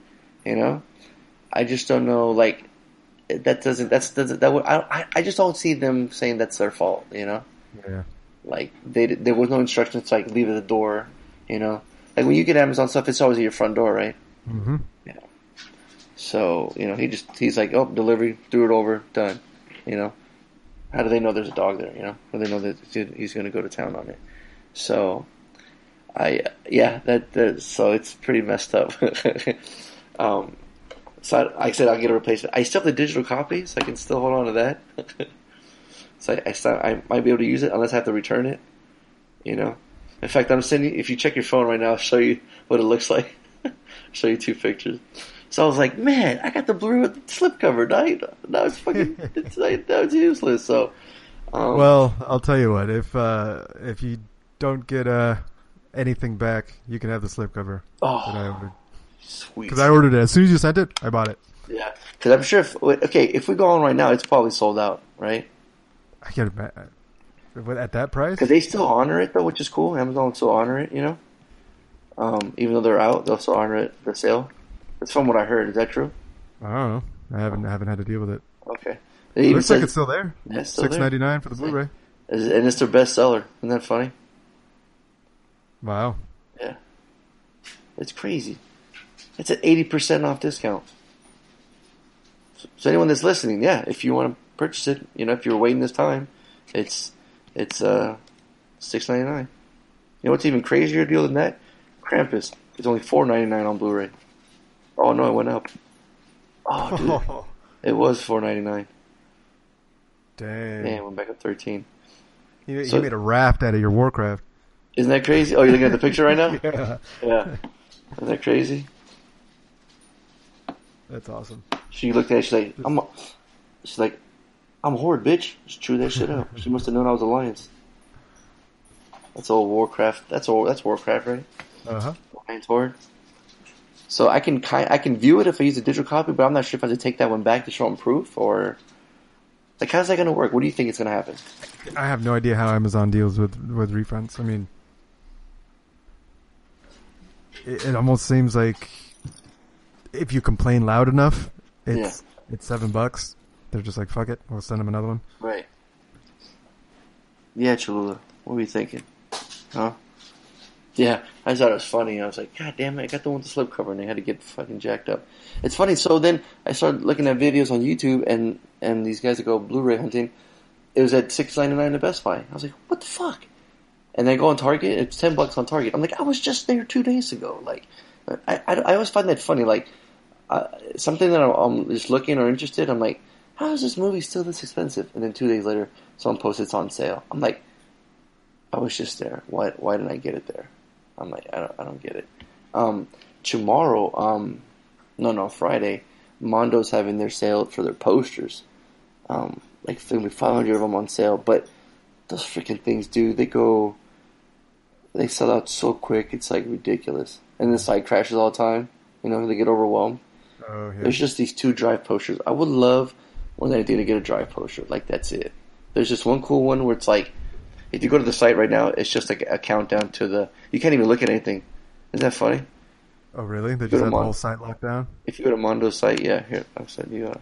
You know, I just don't know. Like, that doesn't. That's doesn't. That would. I. I- just don't see them saying that's their fault. You know, Yeah. like they there was no instructions to like leave at the door. You know, like when you get Amazon stuff, it's always at your front door, right? Mm hmm Yeah. So you know, he just he's like, oh, delivery, threw it over, done. You know, how do they know there's a dog there? You know, how do they know that he's going to go to town on it? So, I yeah, that, that so it's pretty messed up. (laughs) um, so I, I said, I'll get a replacement. I still have the digital copy, so I can still hold on to that. (laughs) so I, I still I might be able to use it unless I have to return it. You know, in fact, I'm sending. If you check your phone right now, I'll show you what it looks (laughs) like. show you two pictures. So I was like, man, I got the Blu-ray with the slipcover. Now, now it's fucking, (laughs) it's, now it's useless. So, um, Well, I'll tell you what. If uh, if you don't get uh, anything back, you can have the slip cover that I oh, ordered. Sweet. Because I ordered it as soon as you sent it. I bought it. yeah, because I'm sure. If, okay, if we go on right now, it's probably sold out, right? I get it back. What, At that price? Because they still honor it though, which is cool. Amazon will still honor it, you know. Um, even though they're out, they'll still honor it for sale. That's from what I heard. Is that true? I don't know. I haven't I haven't had to deal with it. Okay. It It looks like it's still there. Yeah, it's still Six ninety nine for the Blu-ray. and it's their best seller. Isn't that funny? Wow. Yeah. It's crazy. It's at 80% off discount. So anyone that's listening, yeah, if you want to purchase it, you know, if you're waiting this time, it's, it's, uh, six ninety nine. You know what's even crazier deal than that? Krampus. It's only four ninety nine on Blu-ray. Oh no, it went up. Oh dude, (laughs) it was four ninety nine. Dang. Man, it went back up thirteen. You, So- you made a raft out of your Warcraft. Isn't that crazy? Oh, you're looking at the picture right now? (laughs) Yeah. Yeah. Isn't that crazy? That's awesome. She looked at it, she's like, I'm a, she's like, I'm a horde, bitch. Just chew that shit up. She must have known I was Alliance. That's old Warcraft. That's old, that's Warcraft, right? Uh huh. Alliance Horde. So I can kind, I can view it if I use a digital copy, but I'm not sure if I have to take that one back to show them proof or like how's that going to work? What do you think is going to happen? I have no idea how Amazon deals with with refunds. I mean, it, it almost seems like if you complain loud enough, it's it's seven bucks. They're just like, fuck it, we'll send them another one. Right. Yeah, Cholula. What were you thinking? Huh? Yeah, I thought it was funny. I was like, God damn it, I got the one with the slipcover and they had to get fucking jacked up. It's funny, so then I started looking at videos on YouTube and, and these guys that go Blu-ray hunting, it was at six ninety nine at Best Buy. I was like, what the fuck? And I go on Target, it's ten bucks on Target. I'm like, I was just there two days ago. Like, I, I, I always find that funny. Like, uh, something that I'm, I'm just looking or interested, I'm like, how is this movie still this expensive? And then two days later, someone posts it's on sale. I'm like, I was just there. Why why didn't I get it there? I'm like, I don't I don't get it. Um, tomorrow, um, no no Friday, Mondo's having their sale for their posters. Um, like gonna be 500 of them on sale, but those freaking things, dude, they go, they sell out so quick. It's like ridiculous. And the site crashes all the time. You know, they get overwhelmed. Oh yeah. There's just these two drive posters. I would love one day to get a drive poster. Like that's it. There's just one cool one where it's like If you go to the site right now, it's just like a countdown to the. You can't even look at anything. Isn't that funny? Oh, really? They just to have the whole site locked down? If you go to Mondo's site, yeah, here I'll send you. Uh,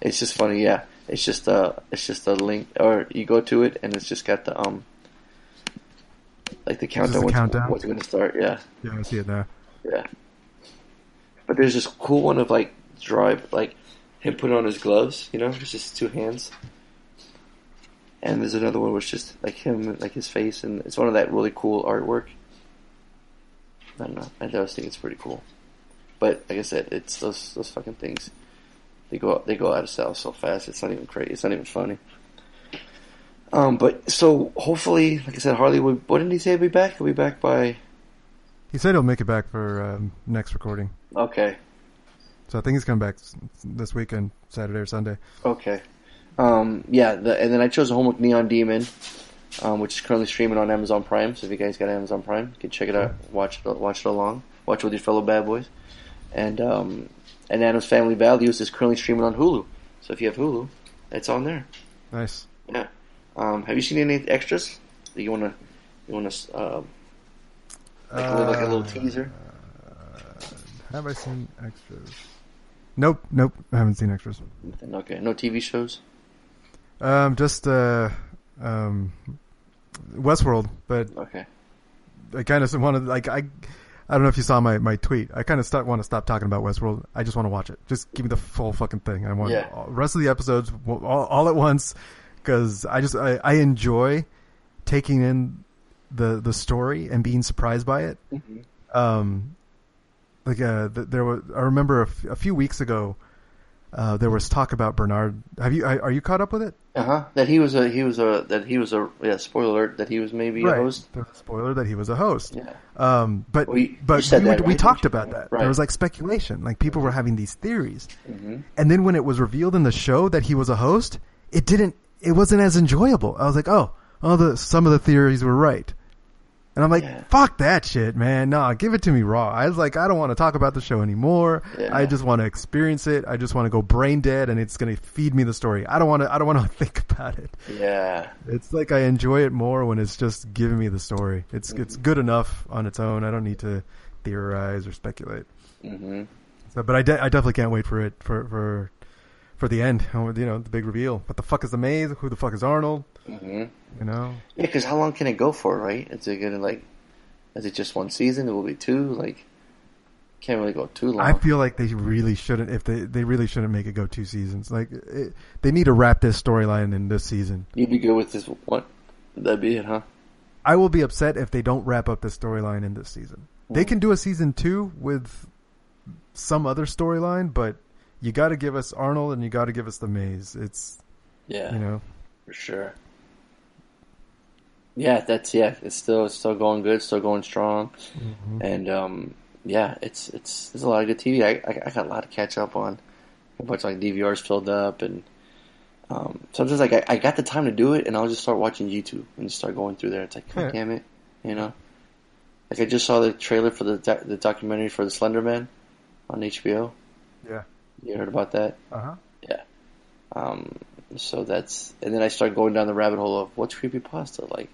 it's just funny, yeah. It's just uh it's just a link, or you go to it and it's just got the um, like the countdown. the what's, countdown? what's going to start? Yeah, Yeah, I see it now. yeah. But there's this cool one of like drive, like him putting on his gloves. You know, it's just two hands. And there's another one which just like him, like his face, and it's one of that really cool artwork. I don't know. I just think it's pretty cool. But like I said, it's those those fucking things. They go out, they go out of style so fast. It's not even crazy. It's not even funny. Um, but so hopefully, like I said, Harley. Would, what did he say? Be back. He'll be back by. He said he'll make it back for um, next recording. Okay. So I think he's coming back this weekend, Saturday or Sunday. Okay. Um, yeah, the, and then I chose a Homework Neon Demon, um, which is currently streaming on Amazon Prime. So if you guys got Amazon Prime, you can check it out, watch it, watch it along, watch it with your fellow bad boys. And um, and Addams Family Values is currently streaming on Hulu. So if you have Hulu, it's on there. Nice. Yeah. Um, have you seen any extras that you wanna you wanna uh, like a little like a little Uh, teaser? Have I seen extras? Nope, nope. I haven't seen extras. Okay, no TV shows. Um, just uh, um, Westworld, but Okay. I kind of wanted like I. I don't know if you saw my, my tweet. I kind of start, want to stop talking about Westworld. I just want to watch it. Just give me the full fucking thing. I want Yeah. all, rest of the episodes all, all at once because I just I, I enjoy taking in the the story and being surprised by it. Mm-hmm. um, like uh, th- there was. I remember a, f- a few weeks ago, uh, there was talk about Bernard. Have you? Are you caught up with it? Uh huh. That he was a he was a that he was a yeah. Spoiler alert. That he was maybe a host. A spoiler that he was a host. Yeah. Um, but Well, you- you but said we, that, would- we right? talked about that. Right. There was like speculation, like people were having these theories, Mm-hmm. and then when it was revealed in the show that he was a host, it didn't. It wasn't as enjoyable. I was like, oh, oh, the some of the theories were right, and I'm like, Yeah. fuck that shit, man. Nah, give it to me raw. I was like, I don't want to talk about the show anymore. Yeah. I just want to experience it. I just want to go brain dead, and it's gonna feed me the story. I don't want to. I don't want to (laughs) think about it. Yeah. It's like I enjoy it more when it's just giving me the story. It's it's good enough on its own. I don't need to theorize or speculate. Mm-hmm. So, but I, de- I definitely can't wait for it for for for the end. (laughs) You know, the big reveal. What the fuck is the maze? Who the fuck is Arnold? Mm-hmm. You know, Yeah, because how long can it go for, right? Is it gonna like? Is it just one season? It will be two. Like, can't really go too long. I feel like they really shouldn't. If they they really shouldn't make it go two seasons. Like it, they need to wrap this storyline in this season. You'd be good with this one. That'd be it, huh? I will be upset if they don't wrap up this storyline in this season. They can do a season two with some other storyline, but you got to give us Arnold and you got to give us the maze. It's Yeah, you know for sure. Yeah, that's yeah. It's still it's still going good, still going strong, and um, yeah, it's it's there's a lot of good TV. I, I I got a lot to catch up on. A bunch of like DVRs filled up, and um, sometimes like I, I got the time to do it, and I'll just start watching YouTube and just start going through there. It's like, God Yeah. damn it, you know. Like I just saw the trailer for the the documentary for the Slender Man on HBO. yeah You heard about that? uh huh Yeah. Um, so that's, and then I started going down the rabbit hole of what's creepypasta like,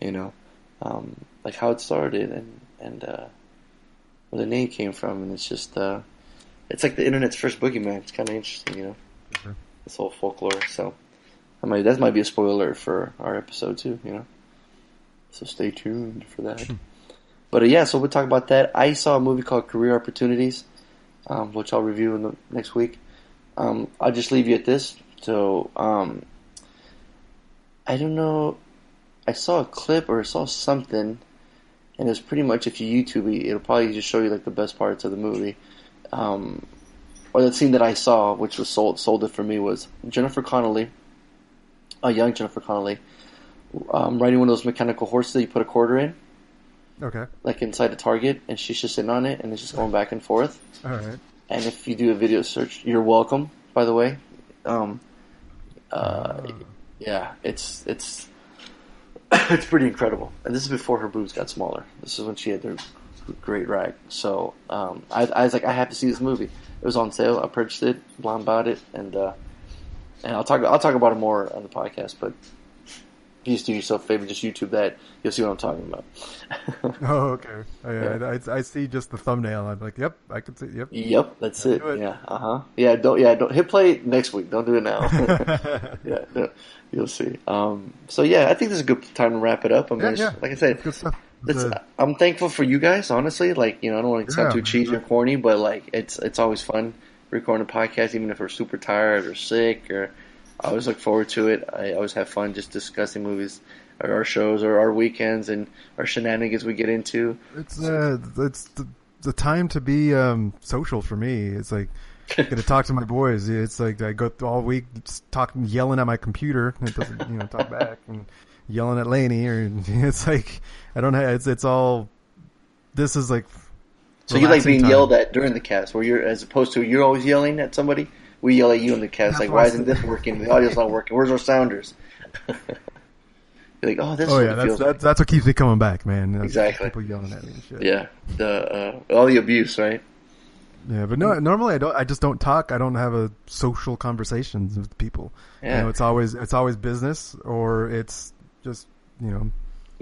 you know, um, like how it started and, and, uh, where the name came from. And it's just, uh, it's like the internet's first boogeyman. It's kind of interesting, you know, Mhm. this whole folklore. So I might, that might be a spoiler for our episode too, you know, so stay tuned for that. but uh, yeah, so we'll talk about that. I saw a movie called Career Opportunities, um, which I'll review in the next week. Um, I'll just leave you at this. So, um, I don't know. I saw a clip or I saw something, and it's pretty much if you YouTube it, it'll probably just show you like the best parts of the movie. Um, or the scene that I saw, which was sold sold it for me, was Jennifer Connelly, a young Jennifer Connelly, um, riding one of those mechanical horses that you put a quarter in, okay like inside a Target, and she's just sitting on it and it's just going back and forth. all right And if you do a video search, you're welcome. By the way, um, uh, yeah, it's it's (coughs) it's pretty incredible. And this is before her boobs got smaller. This is when she had her great rag. So um, I, I was like, I have to see this movie. It was on sale. I purchased it, blind bought it, and uh, and I'll talk I'll talk about it more on the podcast. But just do yourself a favor, just YouTube that. You'll see what I'm talking about. (laughs) oh, okay. Oh, yeah, yeah. I, I, see just the thumbnail. I'm like, yep, I can see. Yep. Yep, that's it. it. Yeah. Uh huh. Yeah. Don't. Yeah. Don't hit play next week. Don't do it now. (laughs) (laughs) yeah. No, you'll see. Um. So yeah, I think this is a good time to wrap it up. I mean, yeah, yeah. like I said, good stuff. It's, I'm thankful for you guys, honestly. Like, you know, I don't want to sound too cheesy or corny, but like, it's it's always fun recording a podcast, even if we're super tired or sick. Or I always look forward to it. I always have fun just discussing movies, or our shows, or our weekends, and our shenanigans we get into. It's uh, it's the, the time to be um, social for me. It's like. I get to talk to my boys. It's like I go all week talking, yelling at my computer. It doesn't, you know, talk back and yelling at Laney. Or (laughs) it's like I don't have. It's it's all. This is like. So you like being time. yelled at during the cast, where you're as opposed to you're always yelling at somebody. We yell at you in the cast, like, why isn't this working? The audio's not working. Where's our sounders? (laughs) you're like, oh, this. Oh yeah, that's that's, like. that's what keeps me coming back, man. That's exactly. People yelling at me and shit. Yeah, the uh, all the abuse, right? Yeah, but no. Normally, I don't. I just don't talk. I don't have a social conversations with people. Yeah. You know, it's always it's always business or it's just you know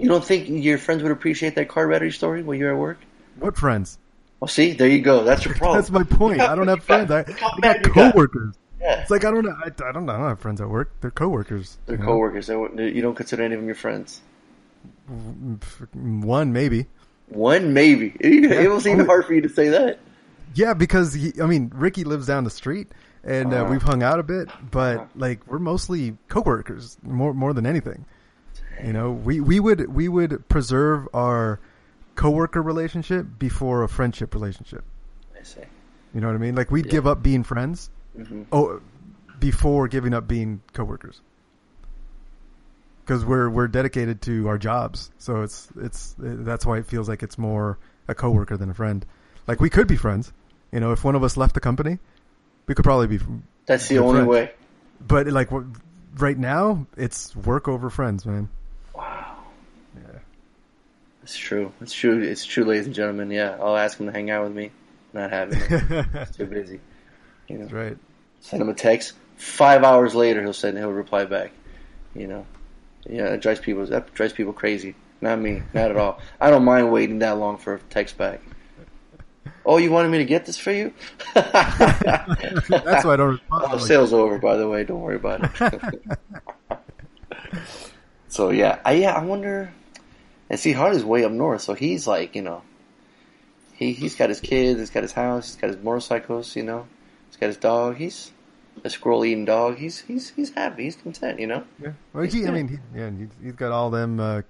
you don't think your friends would appreciate that car battery story while you're at work? What friends? Well, see, there you go. That's your (laughs) problem. That's my point. I don't have friends. (laughs) I, I got coworkers. Yeah. It's like I don't know. I, I, don't know. I don't have friends at work. They're coworkers. They're you coworkers. Know? You don't consider any of them your friends. One maybe. One maybe. It was even hard for you to say that. Yeah, because he, I mean, Ricky lives down the street, and uh, uh, we've hung out a bit, but uh, like we're mostly coworkers more more than anything. You know, we, we would we would preserve our coworker relationship before a friendship relationship. I see. You know what I mean? Like we'd yeah. give up being friends, mm-hmm. oh, before giving up being coworkers. Because we're we're dedicated to our jobs, so it's it's that's why it feels like it's more a coworker than a friend. Like we could be friends, you know. If one of us left the company, we could probably be. That's the only friends. way. But like right now, it's work over friends, man. It's true. It's true. It's true, ladies and gentlemen. Yeah, I'll ask him to hang out with me. Not having it. He's too busy. You know. That's right. Send him a text. Five hours later, he'll send. He'll reply back. You know. Yeah, it drives people. That drives people crazy. Not me. Not at all. I don't mind waiting that long for a text back. Oh, you wanted me to get this for you? (laughs) That's why I don't respond. (laughs) Oh, sale's over, by the way. Don't worry about it. (laughs) so yeah, I, yeah, I wonder. And see, Harley's way up north, so he's like, you know, he he's got his kids, he's got his house, he's got his motorcycles, you know, he's got his dog. He's a squirrel eating dog. He's he's he's happy. He's content, you know. Yeah. Well, he, I mean, he, yeah, he's got all them uh,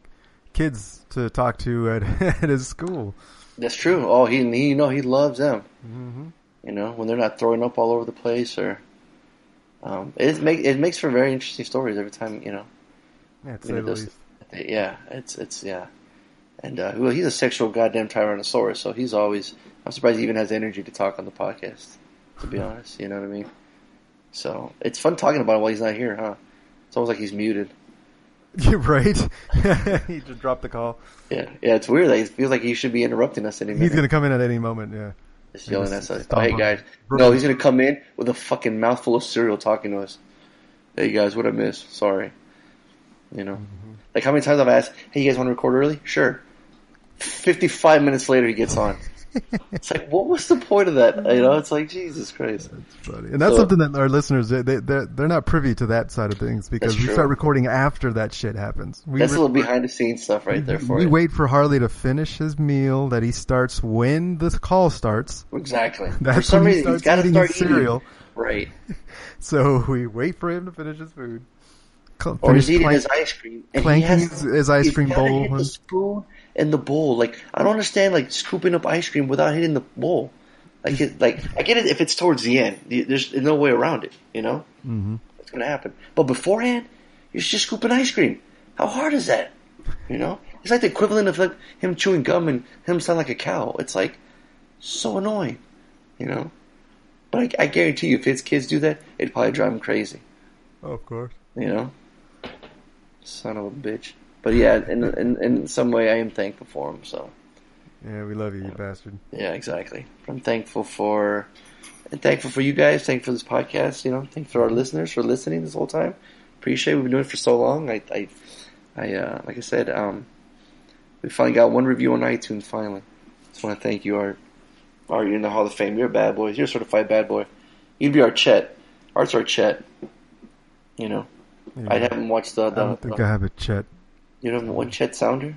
kids to talk to at (laughs) at his school. That's true. Oh, he he you know he loves them. Mm-hmm. You know when they're not throwing up all over the place or. Um, it make it makes for very interesting stories every time you know. Yeah, know, those, yeah, it's it's yeah, and uh, well, he's a sexual goddamn tyrannosaurus, so he's always. I'm surprised he even has energy to talk on the podcast. To be honest, you know what I mean. So it's fun talking about him while he's not here, huh? It's almost like he's muted. (laughs) You're right. (laughs) he just dropped the call. Yeah, yeah. It's weird. Like, It feels like he should be interrupting us anymore. He's gonna come in at any moment. Yeah. Just yelling at us. Oh, hey guys. No, he's gonna come in with a fucking mouthful of cereal talking to us. Hey guys, what I miss? Sorry. You know. Mm-hmm. Like how many times I've asked, "Hey, you guys want to record early?" Sure. Fifty-five minutes later, he gets on. (laughs) it's like, what was the point of that? You know, it's like Jesus Christ. That's funny, and that's so, something that our listeners they they're they're not privy to that side of things because we start recording after that shit happens. We that's record, a little behind the scenes stuff right there for we you. We wait for Harley to finish his meal that he starts when the call starts. Exactly. That's for some reason he he's got to start eating. cereal. Right. (laughs) so we wait for him to finish his food or he's eating his ice cream. And clanking he has, his, ice cream bowl. Hit the spoon and the bowl. Like I don't understand, like scooping up ice cream without hitting the bowl. Like, it, like I get it if it's towards the end. There's no way around it. You know, mm-hmm. it's gonna happen. But beforehand, you're just scooping ice cream. How hard is that? You know, it's like the equivalent of like him chewing gum and him sound like a cow. It's like so annoying. You know, but I, I guarantee you, if his kids do that, it'd probably drive him crazy. Oh, of course. You know. Son of a bitch. But yeah, in, in in some way, I am thankful for him. So. Yeah, we love you, you bastard. Yeah, exactly. I'm thankful for, and thankful for you guys. Thankful for this podcast. You know, thankful for our listeners for listening this whole time. Appreciate. It. We've been doing it for so long. I, I I uh, like I said, um, we finally got one review on iTunes. Finally, just want to thank you, Art. Art, you're in the Hall of Fame. You're a bad boy. You're a certified bad boy. You'd be our Chet. Art's our Chet. You know, Yeah. I haven't watched the. the I don't think the- I have a chat. You don't have one Chet sounder? Do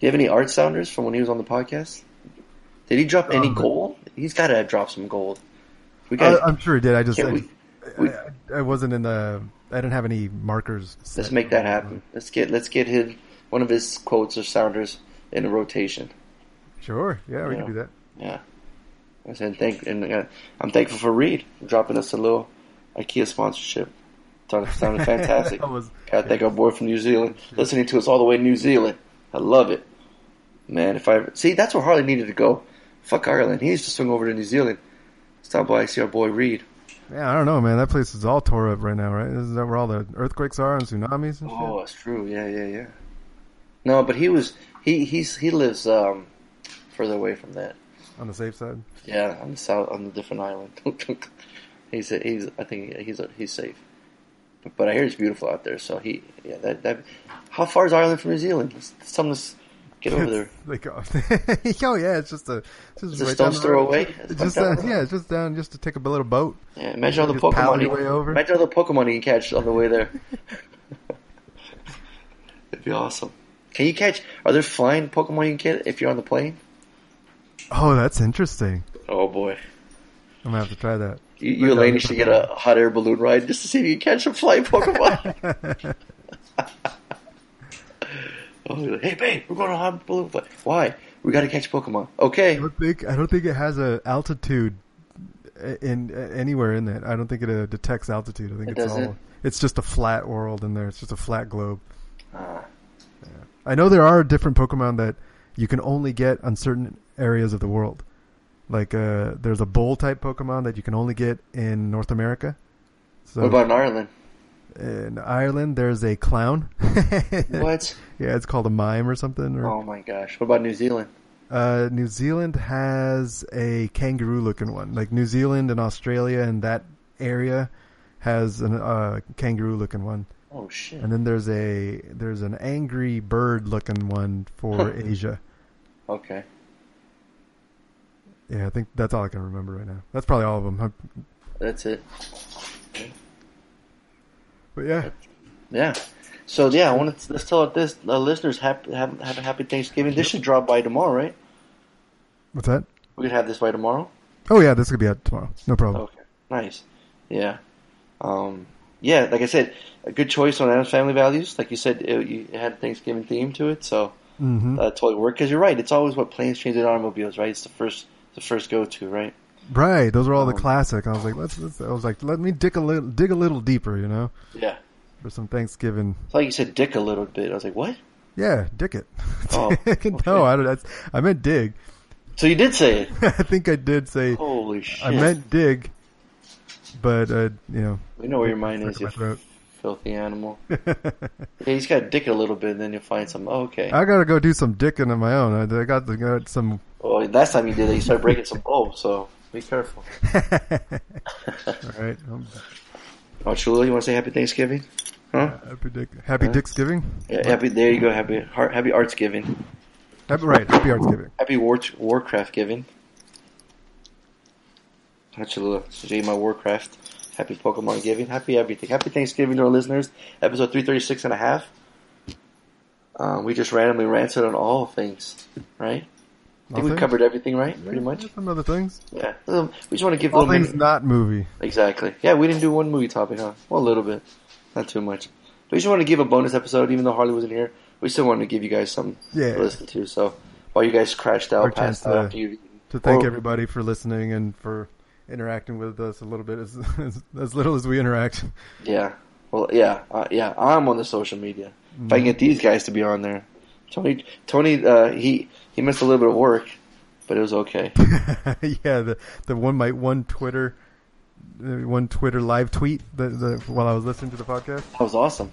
you have any art sounders from when he was on the podcast? Did he drop any Um, gold? He's got to drop some gold. We got. I'm sure he did. I just I, we- we- I, I wasn't in the. I didn't have any markers. let's make that happen. Let's get let's get his one of his quotes or sounders in a rotation. Sure. Yeah, we can do that. Yeah. I said thank, and uh, I'm thankful for Reed dropping us a little IKEA sponsorship. Sounded, sounded fantastic. (laughs) That was- Gotta thank our boy from New Zealand, listening to us all the way in New Zealand. I love it, man. If I ever, see, that's where Harley needed to go. Fuck Ireland. He needs to swing over to New Zealand. Stop by, see our boy Reed. Yeah, I don't know, man. That place is all tore up right now, right? Isn't that where all the earthquakes are and tsunamis and shit? Oh, that's true. Yeah, yeah, yeah. No, but he was he he's he lives um further away from that. On the safe side. Yeah, on the south, on the different island. (laughs) he's he's I think he's he's safe. But I hear it's beautiful out there. So he yeah that that. How far is Ireland from New Zealand? Let's, let's tell him to get over (laughs) there. like, oh, (laughs) oh yeah, it's just a just It's a stone's down throw away. It's It's just down down, uh, yeah, it's just down just to take a little boat. Yeah, imagine all the Pokemon. You, way over. Imagine all the Pokemon you can catch on the way there. (laughs) It'd be awesome. Can you catch? Are there flying Pokemon you can get if you're on the plane? Oh, that's interesting. Oh boy, I'm gonna have to try that. You, you Laney should get a hot air balloon ride just to see if you can catch some flying Pokemon. (laughs) (laughs) oh, hey babe, we're going on a hot balloon flight. Why? We got to catch Pokemon. Okay. I don't think I don't think it has a altitude in, anywhere in that. I don't think it uh, detects altitude. I think It it's all it's just a flat world in there. It's just a flat globe. Ah, I know there are different Pokemon that you can only get on certain areas of the world. Like uh, there's a bull type Pokemon that you can only get in North America. So what about in Ireland? in Ireland? There's a clown. (laughs) What? Yeah, it's called a mime or something. Or Oh my gosh. What about New Zealand? uh, New Zealand has a kangaroo looking one. Like New Zealand and Australia and that area has a uh, kangaroo looking one. Oh shit. And then there's a there's an angry bird looking one for Asia. Okay. Yeah, I think that's all I can remember right now. That's probably all of them. That's it. But yeah, Yeah. So yeah, I want to let's tell this uh, listeners happy have, have a happy Thanksgiving. This should drop by tomorrow, right? what's that? We could have this by tomorrow. Oh yeah, this could be out tomorrow. No problem. Okay. Nice. Yeah. Um. Yeah. Like I said, a good choice on Addams Family Values. Like you said, it, you had a Thanksgiving theme to it, so hmm uh, totally worked. Because you're right. It's always what planes, trains, and automobiles, right? It's the first the first go to, right? Right, those are all the Um, classic. I was like, let's, let's. I was like, let me dig a little, dig a little deeper, you know, Yeah. for some Thanksgiving. I thought you said dick a little bit. I was like, what? Yeah, dig it. (laughs) Oh, okay. no, I don't. That's, I meant dig. So you did say it. (laughs) I think I did say Holy shit! I meant dig, but uh, you know, We know where your mind is, you my throat. Filthy animal. (laughs) Yeah, he's got to dick it a little bit, and then you'll find some. Oh, okay. I gotta go do some dicking on my own. I, I got, the, got some. Well, last time you did it, you started breaking some bulbs, so be careful. (laughs) all right, um, (laughs) Oh, Chula, you want to say Happy Thanksgiving? Huh? happy dick, happy Huh? Dicksgiving. Yeah, happy. There you go. Happy heart. Happy Arts Giving. Happy, right, happy Artsgiving. Happy War Warcraft Giving. Hi, Cholula. J my Warcraft. Happy Pokemon Giving. Happy everything. Happy Thanksgiving to our listeners. Episode 336 and a half. Um, we just randomly ranted on all things, right? I think we covered everything, right? Pretty much. Some other things. Yeah. Um, we just want to give a All little things mini- not movie. Exactly. Yeah, we didn't do one movie topic, huh? Well, a little bit. Not too much. But we just want to give a bonus episode, even though Harley wasn't here. We still wanted to give you guys something Yeah. to listen to. So while you guys crashed out, Our chance passed out to- you. To thank or- everybody for listening and for interacting with us a little bit, as (laughs) as, as little as we interact. Yeah. Well, yeah, uh, yeah. I'm on the social media. If I can get these guys to be on there, Tony, Tony, uh, he he missed a little bit of work, but it was okay. (laughs) yeah, the the one my one Twitter, one Twitter live tweet that, the while I was listening to the podcast. That was awesome.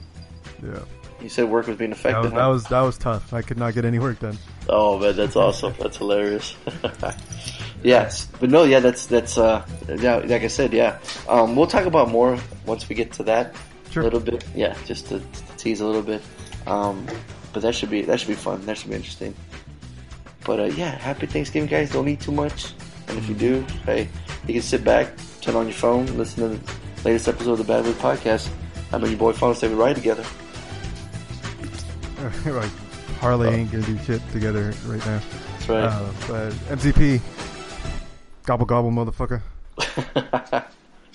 Yeah, You said work was being that affected. was, that was that was tough. I could not get any work done. Oh man, that's awesome. That's hilarious. (laughs) yes, but no, yeah, that's that's uh, yeah, like I said, yeah. Um, we'll talk about more once we get to that. Sure. A little bit, yeah, just to, to tease a little bit. Um, but that should be that should be fun. That should be interesting. But uh, yeah, happy Thanksgiving, guys. Don't eat too much, and if you do, hey, you can sit back, turn on your phone, listen to the latest episode of the Bad Boy Podcast. I'm your boy Fun. Say we ride together. (laughs) like Harley oh. ain't gonna do shit together right now. That's right. Uh, but MCP, gobble gobble, motherfucker. (laughs)